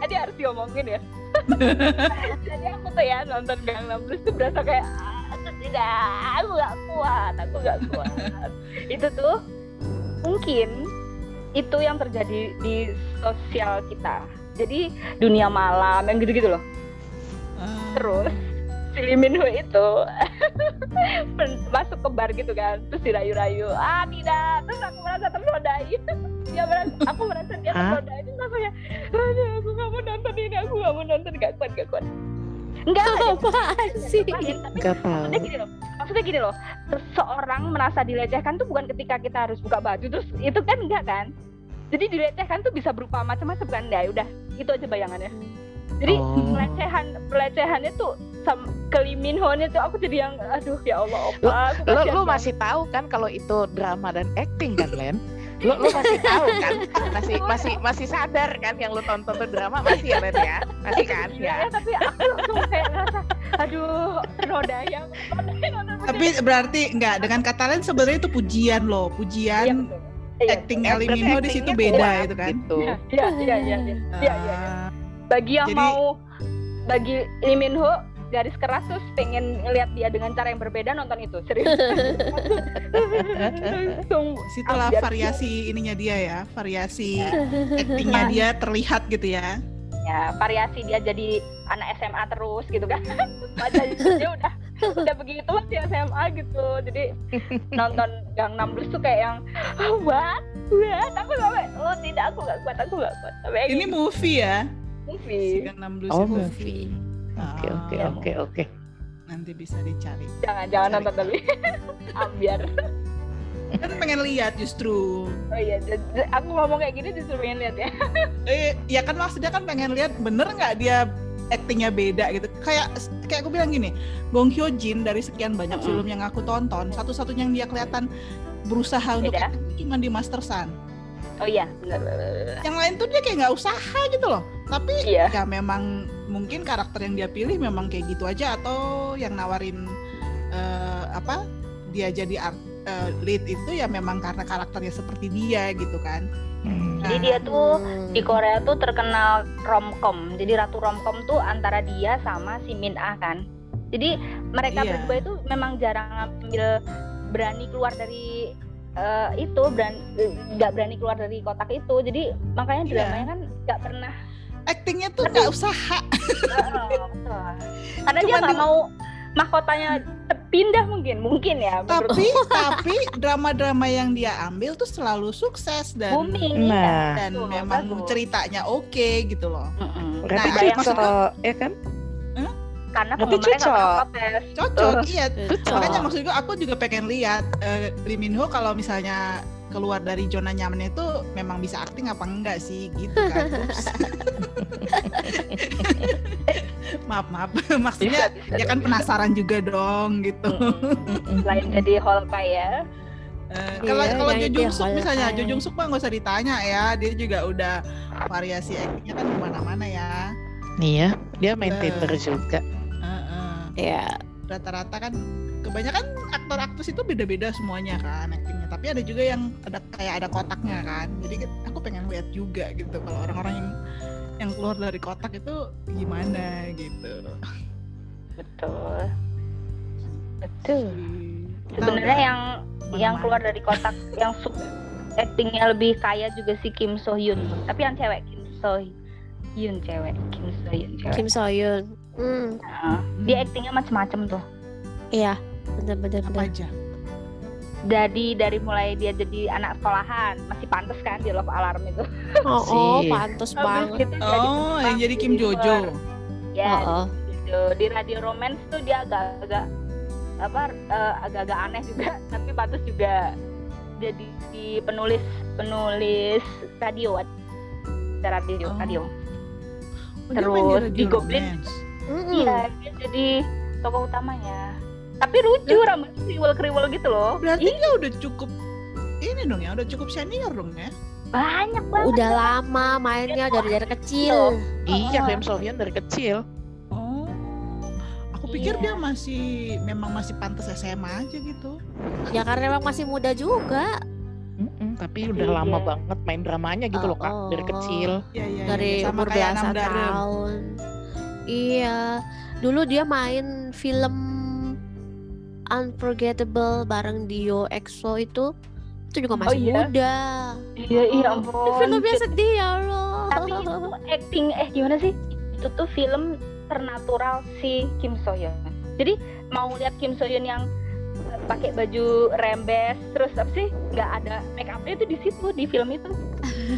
Speaker 2: jadi harus diomongin ya. jadi aku tuh ya nonton Gang 16 tuh berasa kayak "Ah, tidak, aku nggak kuat, aku nggak kuat. itu tuh mungkin itu yang terjadi di sosial kita. Jadi dunia malam yang gitu-gitu loh.
Speaker 3: Eh,
Speaker 2: terus si Lee Min Ho itu masuk ke bar gitu kan terus dirayu-rayu ah tidak. Terus aku merasa ternodai dia merasa aku merasa dia ternodai itu rasanya aduh aku gak mau nonton ini aku gak mau nonton gak kuat gak kuat. Enggak enggak
Speaker 4: Apaan sih?
Speaker 2: lain tapi
Speaker 1: Nggak tahu.
Speaker 2: maksudnya gini loh maksudnya gini loh seseorang merasa dilecehkan tuh bukan ketika kita harus buka baju terus itu kan enggak kan jadi dilecehkan tuh bisa berupa macam-macam kan ya udah itu aja bayangannya jadi
Speaker 1: Oh.
Speaker 2: pelecehan pelecehannya tuh sam keliminhonya tuh aku jadi yang aduh ya Allah opa
Speaker 1: Lo, lo masih tahu kan kalau itu drama dan acting kan, Len? Lo, lo masih tahu kan? Masih masih masih sadar kan yang lo tonton tuh drama masih ya, Len ya? Masih kan?
Speaker 2: Iya,
Speaker 1: Ya.
Speaker 2: ya, tapi aku langsung kayak ngerasa aduh roda yang
Speaker 3: Tapi berarti enggak dengan kata lain sebenarnya itu pujian loh,
Speaker 2: Iya,
Speaker 3: pujian
Speaker 2: betul. Iya,
Speaker 3: Lee Min Ho di situ beda
Speaker 1: kuat
Speaker 3: itu kan.
Speaker 1: gitu.
Speaker 2: Iya, iya, iya, iya, iya, iya, iya.
Speaker 3: Ah,
Speaker 2: Bagi yang
Speaker 3: Jadi-
Speaker 2: mau bagi Lee Min Ho garis keras terus pengen lihat dia dengan cara yang berbeda nonton itu serius.
Speaker 3: Situlah variasi ininya dia ya, variasi actingnya dia terlihat gitu ya.
Speaker 2: ya variasi dia jadi anak SMA terus gitu kan wajahnya udah udah begitu masih SMA gitu. Jadi nonton Gangnam Blues tuh kayak yang oh, what? What? Aku sampai oh tidak aku gak kuat aku gak kuat. Sampai
Speaker 3: Ini
Speaker 2: ini
Speaker 3: movie ya,
Speaker 2: movie.
Speaker 3: Si Gangnam Blues
Speaker 1: Oh,
Speaker 3: itu.
Speaker 1: movie. Oke oke
Speaker 3: Ah,
Speaker 1: oke oke.
Speaker 3: Nanti bisa dicari.
Speaker 2: jangan jangan nonton tapi. Ambiar
Speaker 3: Kan pengen lihat justru.
Speaker 2: oh iya. Aku ngomong kayak gini justru pengen lihat ya.
Speaker 3: Eh, ya kan maksudnya kan pengen lihat bener nggak dia actingnya beda gitu. Kayak kayak aku bilang gini, Gong Hyo Jin dari sekian banyak film yang aku tonton, satu-satunya yang dia kelihatan berusaha untuk acting cuma di Master Sun.
Speaker 2: oh iya benar.
Speaker 3: Yang lain tuh dia kayak nggak usaha gitu loh. Tapi
Speaker 2: iya
Speaker 3: ya memang mungkin karakter yang dia pilih memang kayak gitu aja atau yang nawarin eh, apa dia jadi art, eh, lead itu ya memang karena karakternya seperti dia gitu kan.
Speaker 1: Hmm.
Speaker 2: jadi dia tuh
Speaker 4: Hmm.
Speaker 2: di Korea tuh terkenal romcom. Jadi ratu romcom tuh antara dia sama si Min Ah kan. Jadi mereka
Speaker 3: Iya.
Speaker 2: berdua itu memang jarang ngambil berani keluar dari eh, itu berani nggak berani keluar dari kotak itu. Jadi makanya
Speaker 3: Iya.
Speaker 2: dramanya kan nggak pernah.
Speaker 3: actingnya tuh nggak usaha.
Speaker 2: Betul. Karena dia
Speaker 3: Cuman
Speaker 2: nggak
Speaker 3: di-
Speaker 2: mau mahkotanya pindah mungkin mungkin ya.
Speaker 3: tapi tapi drama-drama yang dia ambil tuh selalu sukses dan
Speaker 2: booming.
Speaker 1: Nah,
Speaker 3: dan
Speaker 2: Betul,
Speaker 3: memang
Speaker 2: bagus.
Speaker 3: ceritanya oke gitu loh.
Speaker 2: Mm-mm.
Speaker 1: berarti
Speaker 3: Nah,
Speaker 1: cocok
Speaker 3: maksudnya-
Speaker 1: ya kan?
Speaker 2: Karena
Speaker 1: Berarti cocok.
Speaker 3: Cocok, iya.
Speaker 4: Cocok.
Speaker 3: Makanya maksud gue aku juga pengen lihat eh, Lee Min Ho kalau misalnya keluar dari zona nyamannya itu memang bisa acting apa enggak sih gitu kan. Maaf maaf maksudnya
Speaker 2: Bisa, bisa
Speaker 3: ya kan penasaran juga dong gitu.
Speaker 2: Selain jadi Hawkeye ya
Speaker 3: Eh, kalau
Speaker 4: Iya,
Speaker 3: kalau
Speaker 4: yang
Speaker 3: Jo
Speaker 4: itu
Speaker 3: Jung
Speaker 4: ya,
Speaker 3: Suk misalnya
Speaker 4: Hawkeye.
Speaker 3: Jo Jung Suk mah nggak usah ditanya ya dia juga udah variasi actingnya kan ke mana-mana ya.
Speaker 1: Nih ya, dia main teater juga.
Speaker 3: Eh, eh.
Speaker 4: ya
Speaker 3: rata-rata kan kebanyakan aktor aktris itu beda-beda semuanya kan aktingnya. Tapi ada juga yang ada kayak ada kotaknya kan. Jadi aku pengen lihat juga gitu kalau orang-orang yang yang keluar dari kotak itu gimana gitu.
Speaker 2: Betul. Betul
Speaker 3: Kita
Speaker 2: sebenarnya
Speaker 3: udah
Speaker 2: yang yang
Speaker 3: ke mana-mana.
Speaker 2: keluar dari kotak yang sub actingnya lebih kaya juga si Kim So Hyun. Tapi yang cewek Kim So Hyun cewek Kim So Hyun cewek.
Speaker 4: Kim So Hyun. Hmm,
Speaker 2: Nah, dia actingnya macem-macem tuh
Speaker 4: iya bener-bener
Speaker 3: apa aja
Speaker 2: jadi dari mulai dia jadi anak sekolahan masih pantas kan di Love Alarm itu
Speaker 4: oh, oh pantas banget
Speaker 2: itu jadi
Speaker 3: oh yang jadi Kim Jojo
Speaker 2: ya
Speaker 4: oh, oh.
Speaker 2: gitu. di radio romance tuh dia agak-agak apa eh, agak-agak aneh juga tapi pantas juga jadi di penulis penulis radio acara radio
Speaker 3: Oh.
Speaker 2: radio
Speaker 3: Oh,
Speaker 2: Terus
Speaker 3: Radio
Speaker 2: di Goblin.
Speaker 3: Romance.
Speaker 4: Mm-mm.
Speaker 2: iya dia jadi tokoh utamanya tapi lucu rambutnya kriwel kriwel gitu loh
Speaker 3: berarti
Speaker 2: Ih,
Speaker 3: dia udah cukup ini dong ya udah cukup senior dong ya
Speaker 2: banyak banget
Speaker 4: udah lama mainnya dari dari kecil
Speaker 1: Iya,
Speaker 2: Oh.
Speaker 1: Kim So Hyun dari kecil.
Speaker 3: oh aku pikir
Speaker 2: Iya.
Speaker 3: dia masih memang masih pantas SMA aja gitu
Speaker 4: ya karena memang masih muda juga
Speaker 1: Mm-mm, tapi udah
Speaker 2: Iya.
Speaker 1: lama banget main dramanya gitu loh kak, dari
Speaker 4: Oh.
Speaker 1: kecil.
Speaker 3: ya, ya,
Speaker 4: dari
Speaker 3: ya. sama
Speaker 4: umur belasan tahun iya dulu dia main film Unforgettable bareng Dio EXO itu itu juga masih
Speaker 2: iya?
Speaker 4: muda.
Speaker 2: Iya iya
Speaker 4: Oh,
Speaker 2: ampun.
Speaker 4: Filmnya sedih ya Allah.
Speaker 2: Tapi itu acting eh gimana sih? Itu tuh film ternatural si Kim So Hyun. Jadi mau lihat Kim So Hyun yang eh, pakai baju rembes terus apa sih? Nggak ada make upnya itu di situ di film itu.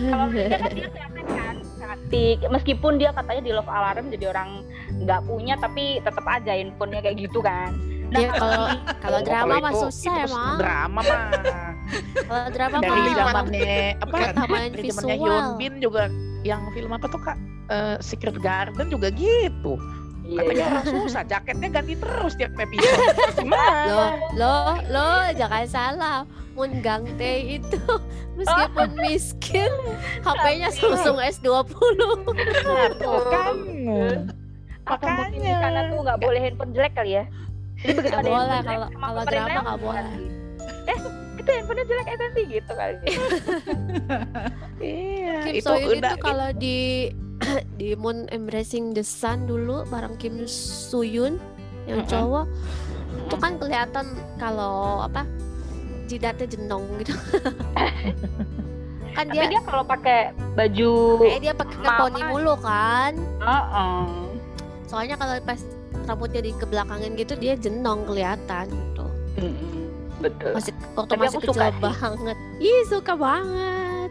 Speaker 2: Kalau dia kan dia kelihatan kan cantik. Meskipun dia katanya di Love Alarm jadi orang nggak punya tapi tetap aja handphonenya kayak gitu kan
Speaker 4: Dia kalau kalau
Speaker 1: Oh,
Speaker 4: drama mah susah
Speaker 1: itu
Speaker 4: emang.
Speaker 1: Drama mah.
Speaker 4: Kalau drama
Speaker 1: dari
Speaker 4: mah
Speaker 1: zamannya apa? Dari zamannya
Speaker 4: visual.
Speaker 1: Hyun Bin juga yang film apa tuh kak? Eh, Secret Garden juga gitu.
Speaker 2: iya
Speaker 1: Katanya
Speaker 2: iya
Speaker 1: orang susah, jaketnya ganti terus tiap episode. Gimana?
Speaker 4: lo lo lo jangan salah Moon Gang Tae itu meskipun miskin HP-nya Samsung S20
Speaker 1: Nah, tuh kan.
Speaker 2: Di
Speaker 3: Makanya.
Speaker 2: sana tuh nggak boleh handphone jelek kali ya? Jadi begitu
Speaker 4: Nggak
Speaker 2: ada
Speaker 4: boleh, kalau- kalau drama nggak boleh.
Speaker 2: Eh, itu handphonenya jelek eh ganti gitu kali.
Speaker 5: Iya,
Speaker 4: Kim
Speaker 5: itu
Speaker 4: So Hyun
Speaker 5: udah
Speaker 4: itu kalau di di Moon Embracing the Sun dulu bareng Kim Soo Hyun yang cowok itu kan kelihatan kalau apa jidatnya jenong gitu kan
Speaker 2: Tapi
Speaker 4: dia
Speaker 2: dia kalau pakai baju
Speaker 4: kayak dia pakai
Speaker 2: Mama.
Speaker 4: poni mulu kan
Speaker 2: Heeh.
Speaker 4: soalnya kalau pas rambutnya di kebelakangan gitu dia jenong kelihatan gitu
Speaker 2: Mm-mm. Betul.
Speaker 4: masih waktu
Speaker 2: Tapi
Speaker 4: masih
Speaker 2: aku suka
Speaker 4: kecil
Speaker 2: sih.
Speaker 4: banget ih suka banget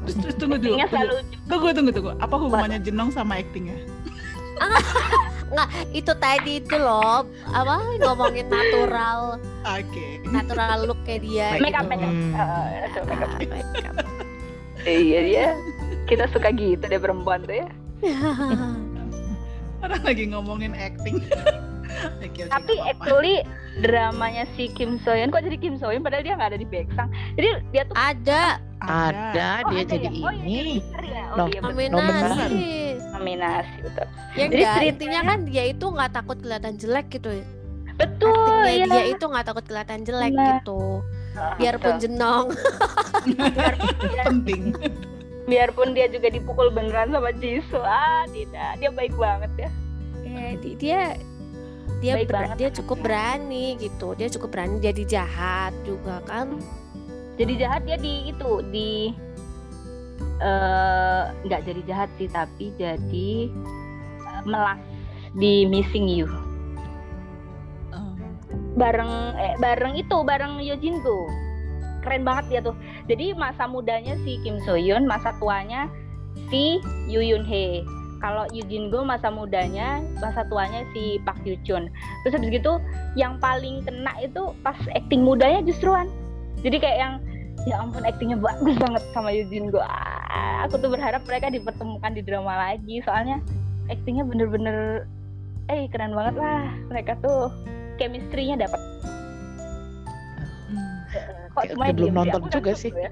Speaker 3: Terus, terus tunggu dulu. Tunggu,
Speaker 2: selalu
Speaker 3: tunggu, tunggu, tunggu. Apa hubungannya jenong sama actingnya?
Speaker 4: itu tadi itu loh apa ngomongin natural
Speaker 3: Oke.
Speaker 4: natural look kayak dia
Speaker 2: make up
Speaker 4: gitu.
Speaker 2: make up.
Speaker 5: Hmm.
Speaker 2: Heeh, itu make up.
Speaker 4: Make up.
Speaker 2: Iya dia. Kita suka gitu deh perempuan tuh ya.
Speaker 3: Orang lagi ngomongin acting.
Speaker 2: Tapi actually dramanya si Kim So Hyun kok jadi Kim So Hyun padahal dia nggak ada di Baeksang. Jadi dia tuh
Speaker 4: ada
Speaker 5: ada
Speaker 2: Oh,
Speaker 5: dia
Speaker 2: ada
Speaker 5: jadi
Speaker 2: ya? Oh, iya,
Speaker 5: ini.
Speaker 2: jadi leader ya. Oh iya betul.
Speaker 4: nominasi
Speaker 2: Nominasi betul.
Speaker 4: ya
Speaker 2: Jadi
Speaker 4: enggak intinya kan dia itu nggak takut kelihatan jelek gitu
Speaker 2: Betul
Speaker 4: Aktingnya
Speaker 2: ya.
Speaker 4: dia itu nggak takut kelihatan jelek
Speaker 2: Nah.
Speaker 4: gitu
Speaker 2: Ah,
Speaker 4: biarpun
Speaker 2: betul.
Speaker 4: jenong
Speaker 2: biarpun
Speaker 3: penting.
Speaker 2: Biarpun dia juga dipukul beneran sama Jisoo. Ah, tidak. Dia baik banget ya.
Speaker 4: di- dia dia
Speaker 2: Baik
Speaker 4: ber-
Speaker 2: banget
Speaker 4: dia cukup berani gitu dia cukup berani jadi jahat juga kan
Speaker 2: Jadi jahat dia di itu di eh nggak jadi jahat sih tapi jadi eh, melas di Missing You.
Speaker 3: Oh.
Speaker 2: bareng eh, bareng itu bareng Yojin Go keren banget dia tuh. Jadi masa mudanya si Kim So Hyun masa tuanya si Yoo Yoon Hee kalau Yujin Go masa mudanya masa tuanya si Park Yoo Chun. Terus habis gitu yang paling kena itu pas acting mudanya justruan. Jadi kayak yang ya ampun actingnya bagus banget sama Yujin Go. Ah, aku tuh berharap mereka dipertemukan di drama lagi. Soalnya actingnya bener-bener eh keren banget lah. Mereka tuh chemistry-nya dapat. Kok semuanya
Speaker 5: belum
Speaker 2: diem
Speaker 5: nonton
Speaker 2: Aku
Speaker 5: juga sih.
Speaker 2: ya.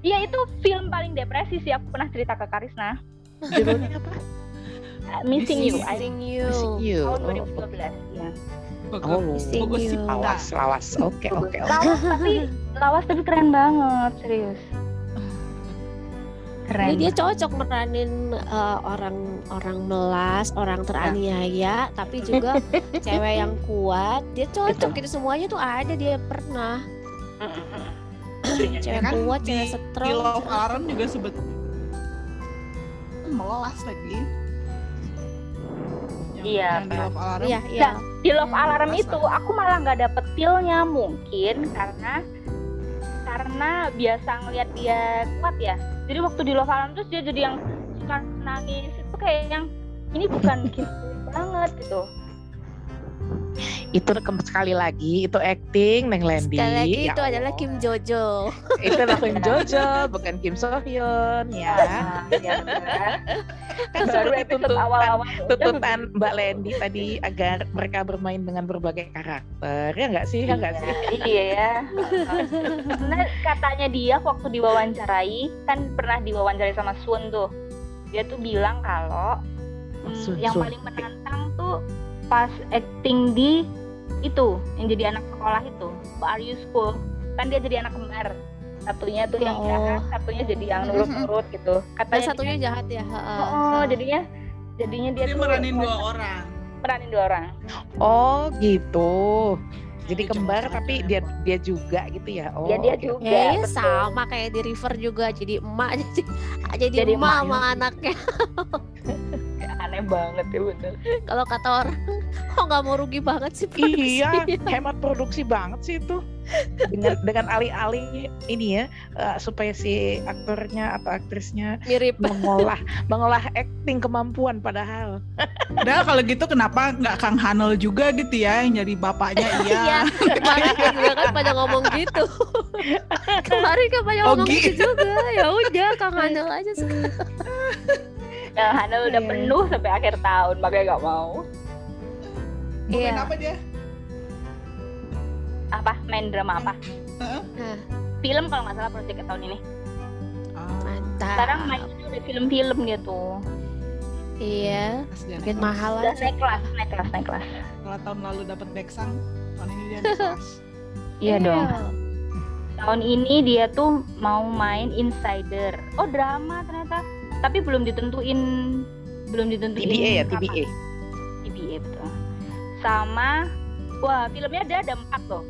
Speaker 2: Iya itu film paling depresi sih aku pernah cerita ke Karisna
Speaker 5: Judulnya apa?
Speaker 2: Uh, Missing You
Speaker 4: Missing you
Speaker 5: Missing You.
Speaker 2: tahun
Speaker 5: Oh,
Speaker 2: 2012 ya.
Speaker 3: Bagus.
Speaker 5: Oh,
Speaker 4: Missing
Speaker 3: Bagus sih.
Speaker 4: you.
Speaker 5: lawas, lawas. Oke, oke, oke.
Speaker 2: Lawas tapi lawas tapi keren banget serius keren
Speaker 4: Jadi dia cocok meranin uh, orang orang melas, orang teraniaya, tapi juga cewek yang kuat. Dia cocok gitu semuanya tuh ada dia pernah. Cewek
Speaker 3: kan
Speaker 4: kuat,
Speaker 3: di,
Speaker 4: cewek
Speaker 3: di
Speaker 4: strong.
Speaker 3: Love Alarm juga sebet melas lagi. Yang,
Speaker 2: Iya,
Speaker 3: yang di Love Alarm.
Speaker 4: Iya, iya.
Speaker 2: di Love
Speaker 3: Hmm,
Speaker 2: Alarm
Speaker 3: masa?
Speaker 2: itu aku malah nggak dapet feelnya mungkin karena karena biasa ngelihat dia kuat ya jadi waktu di Love Alarm terus dia jadi yang suka nangis itu kayak yang ini bukan Kim banget gitu
Speaker 5: Itu sekali lagi, itu acting Neng Lendi.
Speaker 4: Sekali lagi
Speaker 5: Ya
Speaker 4: itu adalah. Kim Jojo.
Speaker 5: Itu adalah Kim Jojo, bukan Kim So Hyun ya.
Speaker 2: Iya benar.
Speaker 5: Kan
Speaker 2: baru
Speaker 5: tuntutan
Speaker 2: awal-awal
Speaker 5: tuntutan Mbak Lendi tadi agar mereka bermain dengan berbagai karakter ya nggak sih ya nggak sih
Speaker 2: iya ya karena katanya dia waktu diwawancarai kan pernah diwawancarai sama Sun tuh dia tuh bilang kalau hmm,
Speaker 5: Sun,
Speaker 2: yang
Speaker 5: Sun.
Speaker 2: paling menantang tuh pas acting di itu yang jadi anak sekolah itu Are You School kan dia jadi anak kembar satunya tuh yang
Speaker 4: Oh.
Speaker 2: jahat satunya jadi yang nurut-nurut gitu
Speaker 4: Dan
Speaker 2: katanya
Speaker 4: satunya
Speaker 2: dia-
Speaker 4: jahat ya. heeh.
Speaker 2: oh, oh, jadinya jadinya dia,
Speaker 3: Dia
Speaker 2: tuh
Speaker 3: meranin dua orang.
Speaker 2: meranin dua orang
Speaker 5: oh gitu jadi
Speaker 3: Dia
Speaker 5: kembar
Speaker 3: cuma
Speaker 5: tapi dia dia juga gitu ya oh
Speaker 2: ya dia
Speaker 5: oke.
Speaker 2: juga
Speaker 4: Ya,
Speaker 2: betul.
Speaker 4: sama kayak di River juga jadi emak jadi jadi,
Speaker 2: Jadi
Speaker 4: emak
Speaker 2: emak.
Speaker 4: sama anaknya.
Speaker 2: aneh banget ya bener
Speaker 4: Kalau kata orang, kok nggak mau rugi banget sih
Speaker 5: Iya,
Speaker 4: produksinya?"
Speaker 5: hemat produksi banget sih itu. Dengan dengan alih-alih ini ya, eh, supaya si aktornya atau aktrisnya
Speaker 4: mirip.
Speaker 5: mengolah mengolah acting kemampuan padahal.
Speaker 3: Udah kalau gitu kenapa nggak Kang Hanel juga gitu ya yang jadi bapaknya
Speaker 4: Iya,
Speaker 3: iya.
Speaker 4: kemarin juga kan pada ngomong gitu. kemarin kan pada ngomong
Speaker 3: Ogi.
Speaker 4: gitu juga. Ya udah, Kang Hanel aja sekarang.
Speaker 2: Nah, Hana udah
Speaker 4: Iya.
Speaker 2: penuh sampai akhir tahun, makanya nggak mau.
Speaker 4: Iya.
Speaker 3: apa dia?
Speaker 2: Apa? Main drama apa?
Speaker 3: Heeh.
Speaker 4: Nah,
Speaker 2: Film kalau nggak salah project tahun ini.
Speaker 3: Ah.
Speaker 4: mantap.
Speaker 2: Sekarang mainnya udah film-film dia tuh.
Speaker 4: Iya, makin mahal
Speaker 2: Udah
Speaker 4: aja.
Speaker 2: naik kelas, naik kelas, naik kelas.
Speaker 3: Kalau tahun lalu dapat Beksang, tahun ini dia naik kelas.
Speaker 2: Iya dong. Tahun ini dia tuh mau main Insider. Oh drama ternyata. Tapi belum ditentuin, belum ditentuin.
Speaker 5: TBA ya,
Speaker 2: kapan.
Speaker 5: TBA.
Speaker 2: TBA betul. Sama, wah filmnya ada ada empat loh.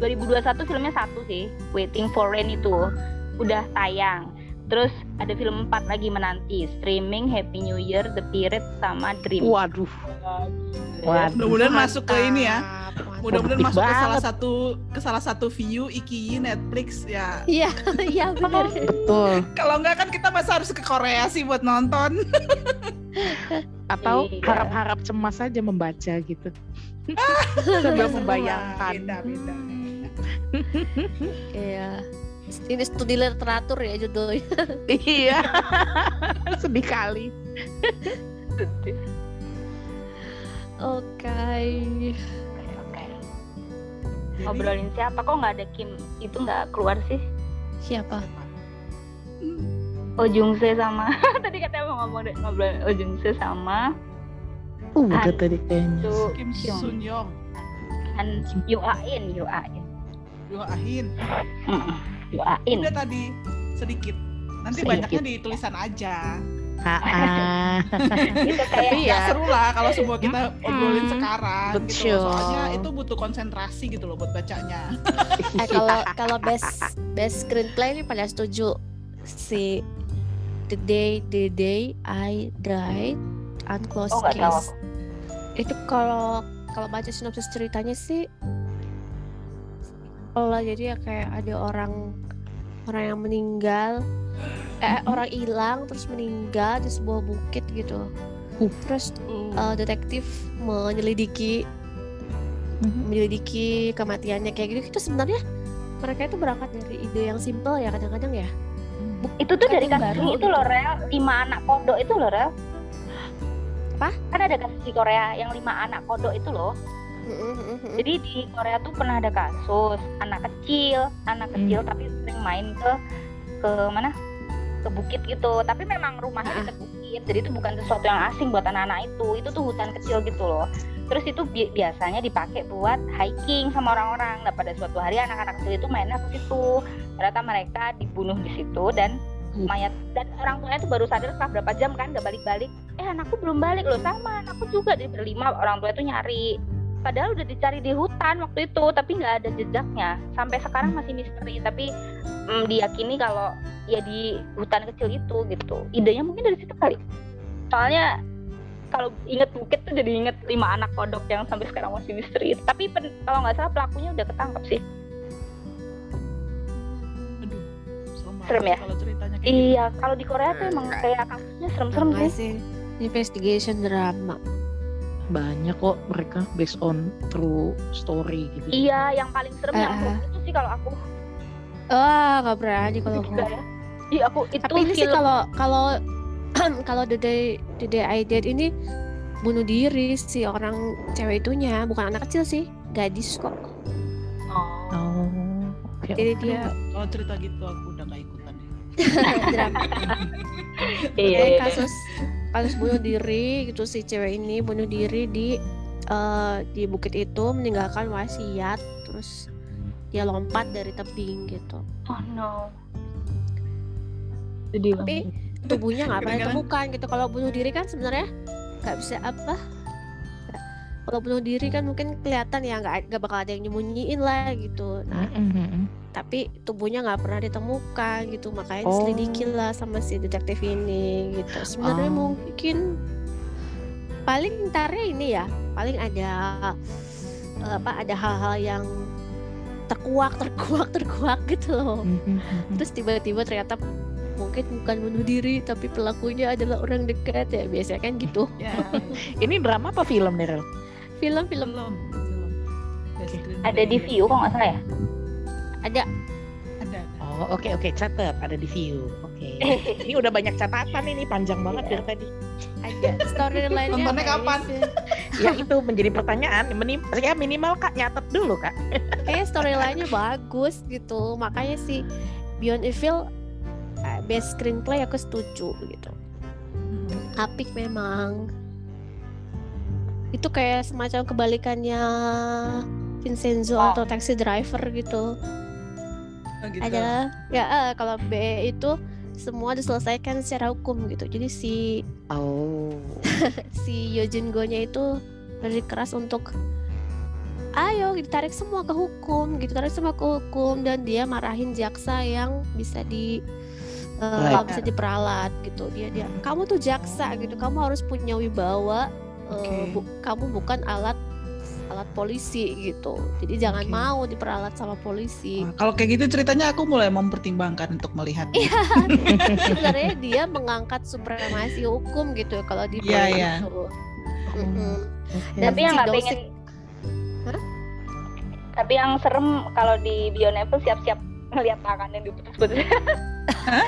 Speaker 2: 2021 filmnya satu sih, Waiting for Rain itu udah tayang. Terus ada film empat lagi menanti, streaming Happy New Year, The Pirate sama Dream.
Speaker 5: Waduh. Waduh.
Speaker 3: Mudah-mudahan masuk ke ini ya. Mudah-mudahan masuk ke
Speaker 5: banget.
Speaker 3: salah satu ke salah satu view Ikiyi Netflix ya.
Speaker 4: Iya, iya benar.
Speaker 5: Betul.
Speaker 3: Kalau enggak kan kita masa harus ke Korea sih buat nonton.
Speaker 5: Atau
Speaker 2: Iya.
Speaker 5: harap-harap cemas saja membaca gitu. Sambil membayangkan.
Speaker 3: Beda, beda.
Speaker 4: Iya. Ini studi literatur ya judulnya.
Speaker 5: Iya. Sedih kali.
Speaker 4: Oke.
Speaker 2: Oke. Ngobrolin siapa kok nggak ada Kim itu nggak keluar sih?
Speaker 4: Siapa?
Speaker 2: Oh Jungse sama tadi katanya mau ngomong deh ngobrol Oh Jungse sama
Speaker 5: Udah
Speaker 2: Han.
Speaker 5: tadi kayaknya.
Speaker 2: Su
Speaker 3: Kim Sun Young,
Speaker 2: Han Yu Ain Yu Ain
Speaker 3: Yo Ahin.
Speaker 2: Mm-mm. Yu Ain
Speaker 3: Udah tadi sedikit. Nanti
Speaker 5: Sedikit.
Speaker 3: banyaknya di tulisan aja.
Speaker 5: Ha-ha.
Speaker 2: itu kayak
Speaker 5: Tapi
Speaker 3: Ya
Speaker 5: ya.
Speaker 3: seru lah kalau semua kita obrolin
Speaker 5: Hmm,
Speaker 3: sekarang gitu loh. Soalnya itu butuh konsentrasi gitu loh buat bacanya.
Speaker 4: Eh kalau kalau best best screenplay ini pada setuju si The Day The Day I Died Unclosed
Speaker 2: Oh,
Speaker 4: Case. Itu kalau kalau baca sinopsis ceritanya sih kalau jadi ya kayak ada orang orang yang meninggal eh orang hilang terus meninggal di sebuah bukit gitu.
Speaker 5: Uh.
Speaker 4: Terus eh, detektif menyelidiki menyelidiki kematiannya kayak gitu. Itu sebenarnya mereka itu berangkat dari ide yang simple ya kadang-kadang ya.
Speaker 2: Itu tuh dari kasus
Speaker 4: baru
Speaker 2: itu loh Rel. Lima anak kodok itu loh Rel.
Speaker 4: Apa?
Speaker 2: kan ada kasus di Korea yang lima anak kodok itu loh jadi di Korea tuh pernah ada kasus anak kecil anak kecil tapi sering main ke ke mana? Ke bukit gitu. Tapi memang rumahnya
Speaker 4: Ah.
Speaker 2: dekat bukit jadi itu bukan sesuatu yang asing buat anak-anak itu. Itu tuh hutan kecil gitu loh. Terus itu bi- biasanya dipakai buat hiking sama orang-orang. Nah pada suatu hari anak-anak kecil itu mainnya ke situ. Ternyata mereka dibunuh di situ dan
Speaker 5: Uh.
Speaker 2: mayat dan orang tuanya itu baru sadar setelah berapa jam kan gak balik-balik. Eh anakku belum balik loh sama. Anakku juga di berlima orang tua itu nyari padahal udah dicari di hutan waktu itu tapi nggak ada jejaknya. Sampai sekarang masih misteri tapi mm, diyakini kalau ya di hutan kecil itu gitu. Idenya mungkin dari situ kali. Soalnya kalau inget bukit tuh jadi inget lima anak kodok yang sampai sekarang masih misteri. Tapi pen- kalau nggak salah pelakunya udah ketangkap sih.
Speaker 3: Aduh, serem
Speaker 2: ya?
Speaker 3: Kalau ceritanya kayak gitu.
Speaker 2: iya kalau di Korea tuh emang kayak kasusnya serem-serem sih.
Speaker 4: Investigation drama
Speaker 5: Banyak kok mereka based on true story gitu.
Speaker 2: iya yang paling serem yang serem itu sih kalau aku
Speaker 4: ah nggak berani kalau
Speaker 2: juga ya iya aku itu
Speaker 4: tapi ini sih kalau kalau kalau the day the day I did ini bunuh diri si orang cewek itunya bukan anak kecil sih gadis kok
Speaker 2: Oh.
Speaker 5: Oh, oke.
Speaker 4: jadi dia
Speaker 3: Kalau cerita gitu aku udah gak ikutan deh.
Speaker 4: drama
Speaker 2: iya,
Speaker 4: Eh,
Speaker 2: iya.
Speaker 4: kasus kasus bunuh diri gitu si cewek ini bunuh diri di eh, di bukit itu meninggalkan wasiat terus dia lompat dari tebing gitu.
Speaker 2: Oh no. Sedih
Speaker 4: tapi tubuhnya nggak pernah ditemukan gitu. Kalau bunuh diri kan sebenarnya nggak bisa apa kalau bunuh diri kan mungkin kelihatan ya nggak nggak bakal ada yang nyembunyiin lah gitu nah
Speaker 5: Mm-mm.
Speaker 4: tapi tubuhnya nggak pernah ditemukan gitu makanya
Speaker 5: Oh.
Speaker 4: diselidiki lah sama si detektif ini gitu sebenarnya
Speaker 5: Oh.
Speaker 4: mungkin paling ntarnya ini ya paling ada apa ada hal-hal yang terkuak terkuak terkuak gitu loh
Speaker 5: Mm-mm.
Speaker 4: terus tiba-tiba ternyata mungkin bukan bunuh diri tapi pelakunya adalah orang dekat ya biasanya kan gitu
Speaker 3: Ya,
Speaker 5: Ini drama apa film nih,
Speaker 3: Belum. belum. Best screenplay.
Speaker 2: ada di view kok nggak salah ya
Speaker 4: ada
Speaker 3: Ada. ada.
Speaker 5: Oh, oke oke, catat ada di view. Oke. ini udah banyak catatan ini, panjang banget dari tadi.
Speaker 4: ada storyline-nya
Speaker 3: Nontonnya kapan?
Speaker 5: Ya itu menjadi pertanyaan. Minim, ya minimal Kak nyatet dulu, Kak.
Speaker 4: kayak storyline-nya bagus gitu makanya sih Beyond Evil eh, best screenplay aku setuju gitu apik memang itu kayak semacam kebalikannya Vincenzo
Speaker 2: Oh.
Speaker 4: atau taxi driver gitu
Speaker 3: Oh, gitu.
Speaker 4: adalah ya eh, kalau B itu semua diselesaikan secara hukum gitu jadi si
Speaker 5: Oh.
Speaker 4: si Yojin Go-nya itu lebih keras untuk ayo ditarik semua ke hukum gitu tarik semua ke hukum dan dia marahin jaksa yang bisa di
Speaker 5: Right.
Speaker 4: bisa diperalat gitu dia dia kamu tuh jaksa gitu kamu harus punya wibawa eh,
Speaker 3: Oke.
Speaker 4: bu- kamu bukan alat alat polisi gitu jadi jangan
Speaker 3: Oke.
Speaker 4: mau diperalat sama polisi
Speaker 3: Wah, kalau kayak gitu ceritanya aku mulai mempertimbangkan untuk melihat.
Speaker 4: Iya. sebenarnya dia mengangkat supremasi hukum gitu kalau di
Speaker 3: Iya, iya.
Speaker 4: Dan
Speaker 2: tapi yang nggak pengen
Speaker 4: Hah?
Speaker 2: tapi yang serem kalau di Bionevel siap-siap ngelihat tangan yang diputus-putus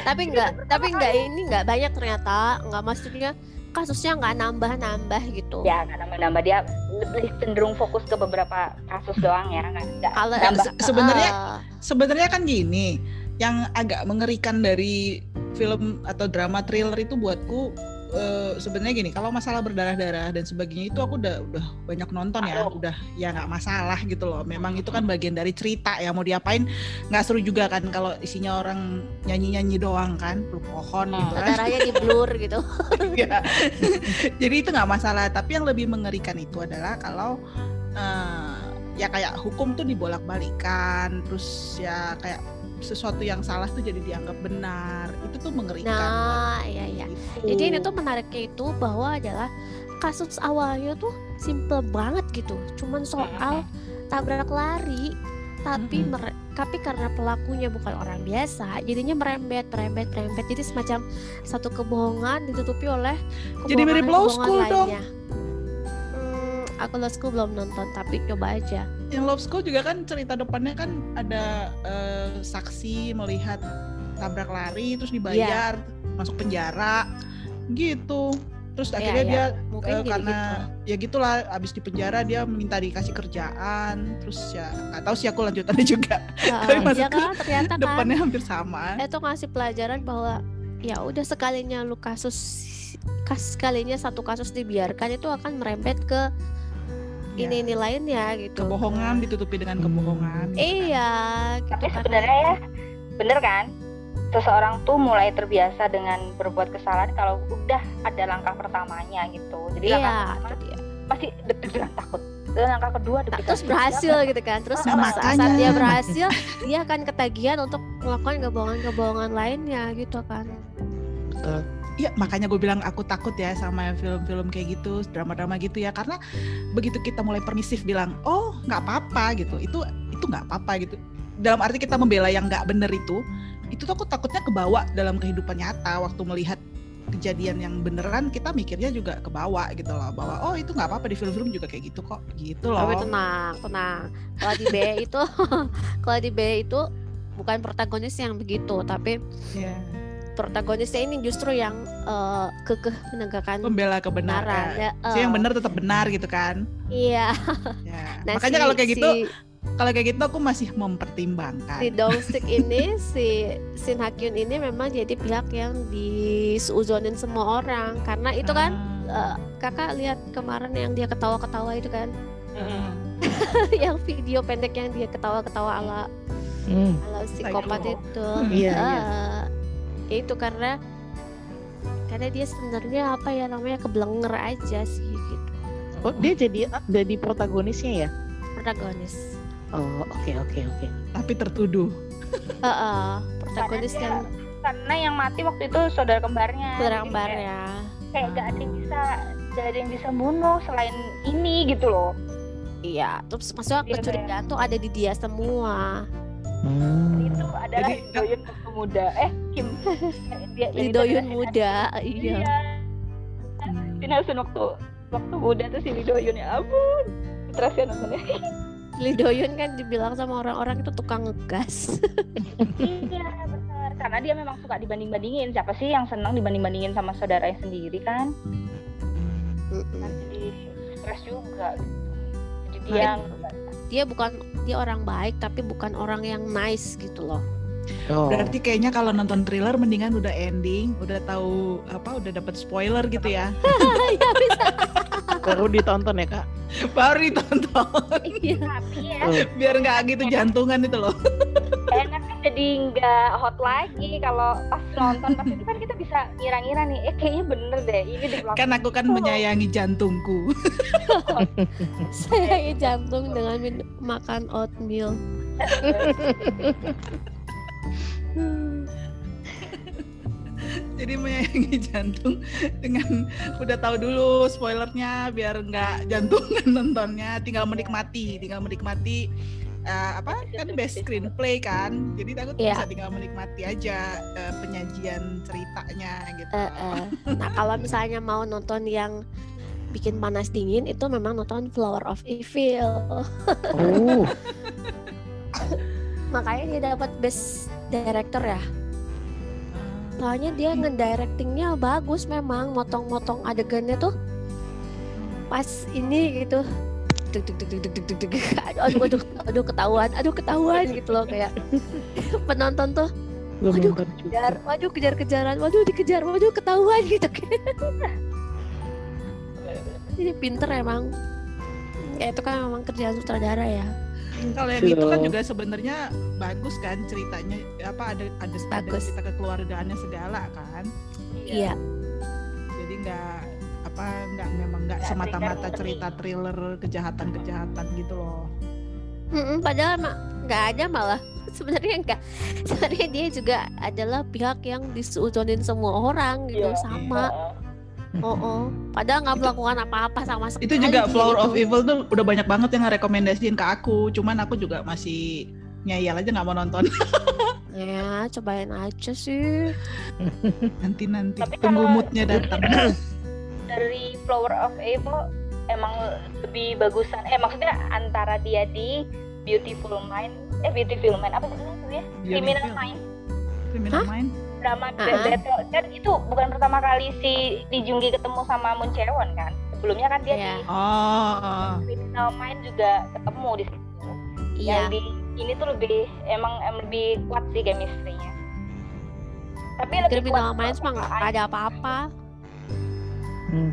Speaker 4: tapi enggak tapi enggak ini enggak banyak ternyata enggak maksudnya kasusnya enggak nambah-nambah gitu.
Speaker 2: Ya nggak nambah-nambah. Dia lebih cenderung fokus ke beberapa kasus doang ya nggak nggak
Speaker 4: kalau
Speaker 2: nambah
Speaker 3: Se- sebenarnya-
Speaker 4: eh,
Speaker 3: Sebenarnya kan gini, yang agak mengerikan dari film atau drama thriller itu buatku eh, sebenarnya gini, kalau masalah berdarah-darah dan sebagainya itu aku udah udah banyak nonton ya,
Speaker 2: Aduh.
Speaker 3: udah ya nggak masalah gitu loh. Memang itu kan bagian dari cerita ya mau diapain nggak seru juga kan kalau isinya orang nyanyi-nyanyi doang kan, peluk pohon gitu kan.
Speaker 4: saudaranya di blur gitu
Speaker 3: Iya. Jadi itu nggak masalah. Tapi yang lebih mengerikan itu adalah kalau eh, ya kayak hukum tuh dibolak-balikan, terus ya kayak sesuatu yang salah tuh jadi dianggap benar. Itu tuh mengerikan.
Speaker 4: nah iya iya
Speaker 3: Gitu.
Speaker 4: jadi ini tuh menariknya itu bahwa adalah kasus awalnya tuh simple banget gitu cuman soal tabrak lari tapi mere- tapi karena pelakunya bukan orang biasa jadinya merembet merembet merembet jadi semacam satu kebohongan ditutupi oleh
Speaker 3: Jadi mirip Law
Speaker 4: kebohongan-kebohongan
Speaker 3: School dong.
Speaker 4: lainnya. Aku Law School belum nonton tapi coba aja.
Speaker 3: Yang Love School juga kan cerita depannya kan ada eh, saksi melihat tabrak lari terus dibayar masuk penjara gitu. Terus
Speaker 4: Iya,
Speaker 3: akhirnya
Speaker 4: iya.
Speaker 3: dia
Speaker 4: mungkin jadi
Speaker 3: karena
Speaker 4: gitu.
Speaker 3: ya gitulah abis di penjara dia minta dikasih kerjaan terus ya nggak tahu sih aku lanjutannya juga.
Speaker 4: Heeh,
Speaker 3: tapi
Speaker 4: ya kan? Ternyata kan
Speaker 3: depannya hampir sama.
Speaker 4: itu ngasih pelajaran bahwa ya udah sekalinya lu kasus kas sekalinya satu kasus dibiarkan itu akan merembet ke
Speaker 3: Ya,
Speaker 4: ini ini lainnya gitu
Speaker 3: kebohongan ditutupi dengan kebohongan gitu kan.
Speaker 4: iya gitu
Speaker 2: tapi
Speaker 4: kan.
Speaker 2: sebenarnya ya bener kan seseorang tuh mulai terbiasa dengan berbuat kesalahan kalau udah ada langkah pertamanya gitu jadi
Speaker 4: iya
Speaker 2: langkah pertama
Speaker 4: dia.
Speaker 2: masih deg-degan takut dan langkah kedua deg-degan
Speaker 4: terus berhasil gitu kan terus
Speaker 2: Nah,
Speaker 4: pas saat
Speaker 3: makanya.
Speaker 4: dia berhasil dia akan ketagihan untuk melakukan kebohongan-kebohongan lainnya gitu kan
Speaker 5: Betul.
Speaker 3: Iya makanya gue bilang aku takut ya sama film-film kayak gitu drama-drama gitu ya. Karena begitu kita mulai permisif bilang oh nggak apa-apa gitu. Itu itu nggak apa-apa gitu. Dalam arti kita membela yang nggak bener itu itu tuh aku takutnya kebawa dalam kehidupan nyata. Waktu melihat kejadian yang beneran kita mikirnya juga kebawa gitu loh. Bahwa oh itu nggak apa-apa di film-film juga kayak gitu kok. Gitu loh.
Speaker 4: tapi tenang tenang. Kalau di B itu kalau di B itu bukan protagonis yang begitu tapi
Speaker 3: Iya.
Speaker 4: Protagonisnya ini justru yang eh, kekeh menegakkan
Speaker 3: pembela
Speaker 4: kebenaran ya,
Speaker 3: Si yang
Speaker 4: eh,
Speaker 3: benar tetap benar gitu kan
Speaker 4: iya
Speaker 3: ya.
Speaker 4: Nah,
Speaker 3: makanya
Speaker 4: si-
Speaker 3: kalau kayak gitu
Speaker 4: si,
Speaker 3: kalau kayak gitu aku masih mempertimbangkan
Speaker 4: si Dongsik ini si Shin Hakyun ini memang jadi pihak yang disuzonin semua orang karena itu kan eh, kakak lihat kemarin yang dia ketawa-ketawa itu kan
Speaker 3: Ah.
Speaker 4: yang video pendek yang dia ketawa-ketawa ala
Speaker 5: Hmm.
Speaker 4: ala psikopat
Speaker 3: Psycho.
Speaker 4: itu
Speaker 5: Iya, iya.
Speaker 4: Eh, itu karena karena dia sebenarnya apa ya namanya keblenger aja sih gitu.
Speaker 5: Oh, dia jadi jadi protagonisnya ya?
Speaker 4: protagonis.
Speaker 5: Oh, oke oke oke.
Speaker 3: tapi tertuduh.
Speaker 4: Eh, eh, protagonis
Speaker 2: Karena dia-
Speaker 4: yang
Speaker 2: karena yang mati waktu itu saudara kembarnya.
Speaker 4: Saudara kembarnya.
Speaker 2: kayak, kayak gak ada yang bisa gak ada yang bisa bunuh selain ini gitu loh.
Speaker 4: Iya terus maksudnya
Speaker 2: Iya,
Speaker 4: kecurigaan tuh ada di dia semua
Speaker 5: Hmm.
Speaker 2: itu adalah
Speaker 3: Jadi-
Speaker 2: Lee Doyun waktu muda eh Kim. Dia
Speaker 4: Lee Doyun muda iya.
Speaker 2: Iya.
Speaker 3: Hmm.
Speaker 2: si Nelson waktu waktu muda tuh si Lee Doyun ya ampun. Terus ya nontonnya.
Speaker 4: Lee Doyun kan dibilang sama orang-orang itu tukang ngegas.
Speaker 2: Iya benar. Karena dia memang suka dibanding bandingin siapa sih yang senang dibanding bandingin sama saudaranya sendiri kan? Kan jadi stres juga gitu. Jadi
Speaker 3: Nah,
Speaker 2: dia
Speaker 4: dia bukan dia orang baik tapi bukan orang yang nice gitu loh
Speaker 5: Oh.
Speaker 3: Berarti kayaknya kalau nonton thriller mendingan udah ending, udah tahu apa, udah dapat spoiler gitu ya.
Speaker 4: ya bisa
Speaker 5: baru ditonton ya kak.
Speaker 3: Baru ditonton
Speaker 4: iya
Speaker 2: Tapi ya
Speaker 5: Oh.
Speaker 3: biar nggak gitu jantungan itu loh.
Speaker 2: jadi nggak hot lagi kalau pas nonton. Pas itu kan kita bisa ngira-ngira nih eh kayaknya bener deh ini di belakang.
Speaker 3: Kan aku kan menyayangi jantungku.
Speaker 4: saya jantung dengan min- makan oatmeal.
Speaker 3: Jadi menyayangi jantung dengan udah tahu dulu spoilernya biar nggak jantungan nontonnya, tinggal menikmati, tinggal menikmati eh, apa kan best screenplay kan. Jadi aku tuh
Speaker 4: Iya.
Speaker 3: bisa tinggal menikmati aja eh, penyajian ceritanya gitu.
Speaker 4: Eh, eh. nah kalau misalnya mau nonton yang bikin panas dingin itu memang nonton Flower of Evil
Speaker 5: Oh.
Speaker 4: makanya dia dapat best director ya soalnya dia ngedirectingnya bagus memang motong-motong adegannya tuh pas ini gitu duk duk duk duk duk duk duk duk. aduh aduh aduh ketahuan aduh ketahuan gitu loh kayak penonton tuh
Speaker 5: Belum
Speaker 4: Waduh, kejar waduh kejar-kejaran waduh dikejar waduh ketahuan gitu jadi pinter emang ya itu kan memang kerjaan sutradara ya
Speaker 3: Kalau yang itu kan juga sebenarnya bagus kan ceritanya apa ada ada, ada
Speaker 4: Bagus.
Speaker 3: cerita kekeluargaannya segala kan.
Speaker 4: iya
Speaker 3: Jadi nggak apa nggak memang nggak semata-mata cerita thriller kejahatan-kejahatan gitu loh.
Speaker 4: Mm-mm, padahal nggak ada malah sebenarnya enggak sebenarnya dia juga adalah pihak yang disuzonin semua orang gitu
Speaker 2: Iya.
Speaker 4: sama oh oh padahal nggak melakukan apa-apa sama sekali
Speaker 3: Itu juga Flower
Speaker 4: gitu.
Speaker 3: of Evil tuh udah banyak banget yang rekomendasiin ke aku. Cuman aku juga masih nyayal aja nggak mau nonton
Speaker 4: ya cobain aja sih
Speaker 3: nanti nanti
Speaker 2: Tapi
Speaker 3: tunggu
Speaker 2: kalau-
Speaker 3: moodnya datang.
Speaker 2: dari Flower of Evil emang lebih bagusan. Eh maksudnya antara dia di Beautiful Mind eh Beautiful Mind apa sih itu ya? Criminal
Speaker 3: Beautiful.
Speaker 2: Mind.
Speaker 3: Criminal Mind.
Speaker 2: drama
Speaker 4: Ah.
Speaker 2: Battle kan itu bukan pertama kali si Lee Jung Gi ketemu sama Moon Chae-won kan? Sebelumnya kan dia
Speaker 4: Iya.
Speaker 2: di
Speaker 3: Oh,
Speaker 2: Criminal Mind juga ketemu di situ.
Speaker 4: Iya.
Speaker 2: Yang di ini tuh lebih emang em, lebih kuat sih chemistry-nya. Tapi lebih
Speaker 4: Criminal
Speaker 2: kuat
Speaker 4: Minds mah ada apa-apa
Speaker 5: Hmm.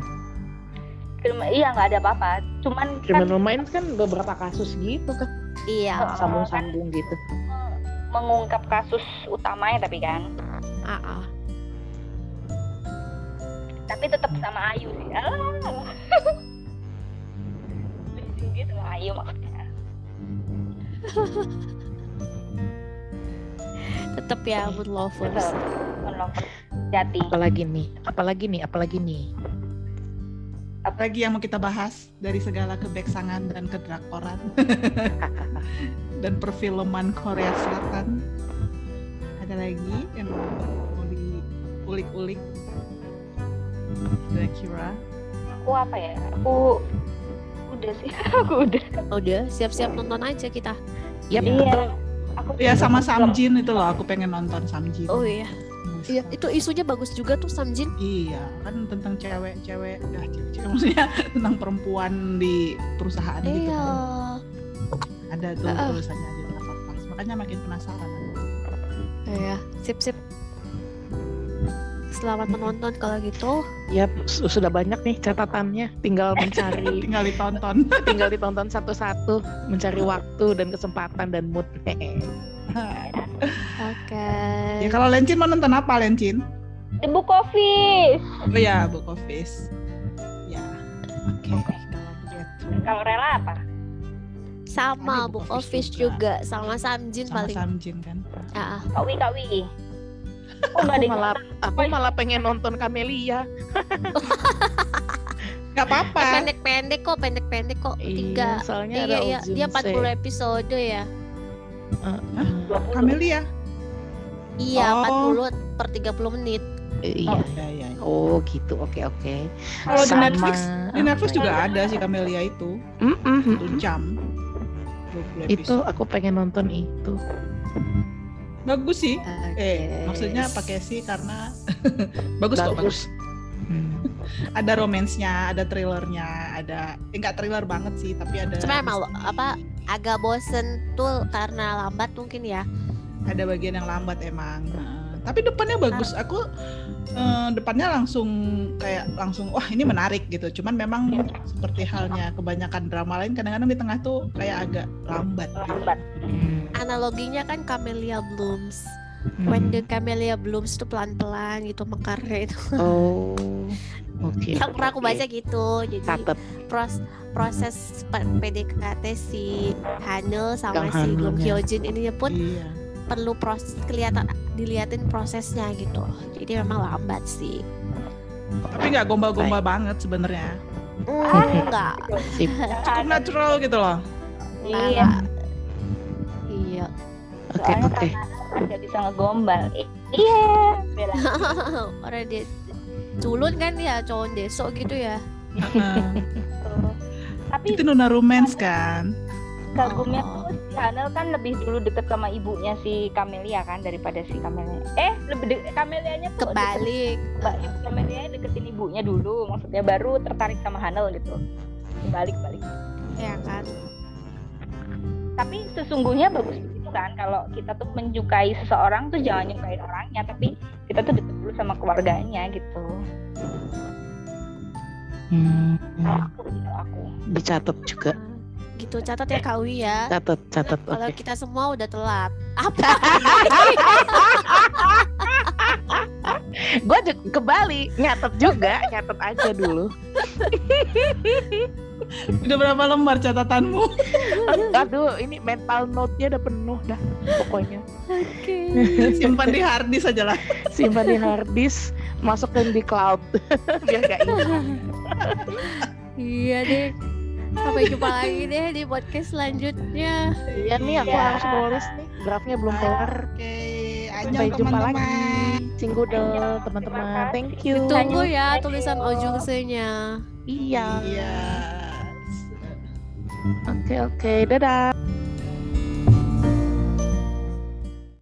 Speaker 2: Film- iya nggak ada apa-apa cuman kan
Speaker 5: Criminal Minds kan beberapa kasus gitu kan.
Speaker 4: iya.
Speaker 5: Sambung-sambung gitu.
Speaker 2: mengungkap kasus utamanya tapi kan
Speaker 4: ah, ah.
Speaker 2: tapi tetap sama Ayu sih ah. gitu sama Ayu maksudnya
Speaker 4: tetap ya Moon Lovers.
Speaker 2: Menolong jati
Speaker 5: Apalagi nih? Apalagi nih? Apalagi nih?
Speaker 3: Lagi yang mau kita bahas dari segala kebeksangan dan kedrakoran dan perfilman Korea Selatan. Ada lagi yang mau diulik-ulik kira-kira.
Speaker 2: aku apa ya? Aku udah sih. Aku udah.
Speaker 4: Udah siap-siap nonton aja kita.
Speaker 5: Yap,
Speaker 2: iya. Aku
Speaker 3: Ya sama Samjin itu loh, aku pengen nonton Samjin.
Speaker 4: oh iya iya itu isunya bagus juga tuh Samjin
Speaker 3: Iya, kan tentang cewek-cewek, ya cewek-cewek maksudnya tentang perempuan di perusahaan gitu
Speaker 4: iya
Speaker 3: kan. Ada tuh
Speaker 4: Heeh.
Speaker 3: tulisannya di. Makanya makin penasaran.
Speaker 4: iya sip sip selamat menonton kalau gitu
Speaker 5: Yap, su- sudah banyak nih catatannya. Tinggal mencari,
Speaker 3: Tinggal ditonton.
Speaker 5: tinggal ditonton satu-satu, mencari waktu dan kesempatan dan mood.
Speaker 4: oke
Speaker 3: ya kalau Lencin mau nonton apa Lencin?
Speaker 2: The Book Office
Speaker 3: Oh ya, Book of Face. Ya, oke. Kalau begitu.
Speaker 2: kalau rela apa
Speaker 4: sama Book
Speaker 3: Book
Speaker 4: of
Speaker 3: of
Speaker 4: Fish
Speaker 3: Fish
Speaker 4: juga sama Samjin
Speaker 3: Sama
Speaker 4: paling
Speaker 3: Samjin kan.
Speaker 4: Ah, ah.
Speaker 2: kawi kawi oh
Speaker 5: Aku
Speaker 2: ada
Speaker 5: malah, aku malah pengen nonton Camelia.
Speaker 3: Gak apa-apa.
Speaker 4: pendek-pendek kok pendek-pendek kok tiga
Speaker 5: Iya, soalnya ada
Speaker 4: iya, iya. dia
Speaker 5: Ozunse.
Speaker 4: 40 episode ya
Speaker 5: Heeh.
Speaker 3: Camelia.
Speaker 4: iya
Speaker 3: Oh.
Speaker 4: 40 per 30 menit
Speaker 5: Iya.
Speaker 3: Ya, ya, ya.
Speaker 5: Oh gitu, oke oke.
Speaker 3: Kalau di
Speaker 5: Sama
Speaker 3: Netflix, di Netflix juga ada sih Camelia itu.
Speaker 5: Mm-mm,
Speaker 3: Satu
Speaker 5: mm-mm.
Speaker 3: jam. 20
Speaker 5: Itu aku pengen nonton itu.
Speaker 3: Bagus sih. Eh,
Speaker 4: Oke.
Speaker 3: maksudnya pakai sih karena bagus kok bagus.
Speaker 5: Hmm.
Speaker 3: Ada romansnya, ada thrillernya, ada eh, enggak thriller banget sih, tapi ada
Speaker 4: Cuma emang apa agak bosen tuh karena lambat mungkin ya
Speaker 3: ada bagian yang lambat emang. Nah, tapi depannya bagus. Aku eh, depannya langsung kayak langsung wah ini menarik gitu. Cuman memang seperti halnya kebanyakan drama lain kadang-kadang di tengah tuh kayak agak lambat. gitu.
Speaker 4: Analoginya kan Camellia Blooms. When
Speaker 1: Hmm.
Speaker 4: the Camellia Blooms tuh pelan-pelan gitu mekarnya itu.
Speaker 1: Oh, oke.
Speaker 4: Yang pernah aku baca gitu. Jadi
Speaker 1: Catet.
Speaker 4: pros proses PDKT si Hanel sama
Speaker 1: Kang
Speaker 4: si Gong. Hyojin ini pun
Speaker 3: Iya.
Speaker 4: perlu proses kelihatan diliatin prosesnya gitu. Jadi memang lambat sih.
Speaker 3: Tapi nggak gombal-gombal banget sebenarnya.
Speaker 4: Hmm, enggak.
Speaker 1: Sip.
Speaker 3: Cukup natural gitu loh.
Speaker 2: iya
Speaker 4: Iya.
Speaker 1: Oke,
Speaker 2: Soalnya
Speaker 1: oke.
Speaker 2: kan nggak bisa ngegombal iya bela
Speaker 4: Orang dia culun kan ya cowok desok gitu ya.
Speaker 2: Tapi
Speaker 3: itu Nuna romance kan.
Speaker 2: kagumnya
Speaker 4: Oh.
Speaker 2: tuh si Hanel kan lebih dulu deket sama ibunya si Camelia kan daripada si Camelia eh lebih de- Camelianya tuh deket-
Speaker 4: Kebalik.
Speaker 2: Mbak ibu Camelia deketin ibunya dulu maksudnya baru tertarik sama Hanel gitu balik balik
Speaker 4: Ya kan.
Speaker 2: Tapi sesungguhnya bagus begitu kan kalau kita tuh menyukai seseorang tuh jangan nyukain orangnya tapi kita tuh deket dulu sama keluarganya gitu.
Speaker 1: Hmm,
Speaker 2: aku aku.
Speaker 1: Dicatat juga.
Speaker 4: Gitu catat ya Kak Wi ya.
Speaker 1: Catat, catat.
Speaker 4: Kalau
Speaker 1: Oke.
Speaker 4: kita semua udah telat. Apa?
Speaker 1: Gue ke Bali, nyatet juga, nyatet aja dulu.
Speaker 3: Udah berapa lembar catatanmu?
Speaker 1: Aduh, ini mental note-nya udah penuh dah pokoknya.
Speaker 4: Oke.
Speaker 3: Simpan di hard disk aja lah.
Speaker 1: Simpan di hard disk, masukin di cloud biar gak hilang.
Speaker 4: Iya deh. Sampai jumpa lagi deh di podcast selanjutnya.
Speaker 1: Iya nih, aku
Speaker 2: Iya.
Speaker 1: harus nulis nih. Draftnya belum kelar.
Speaker 3: Oke,
Speaker 1: Sampai
Speaker 3: annyeong
Speaker 1: jumpa lagi.
Speaker 3: teman-teman.
Speaker 1: Singgudel,
Speaker 2: Terima
Speaker 1: teman-teman. Thank you.
Speaker 4: Tunggu ya tulisan ojungse-nya.
Speaker 1: Iya.
Speaker 3: Iya.
Speaker 1: Oke, oke. Dadah.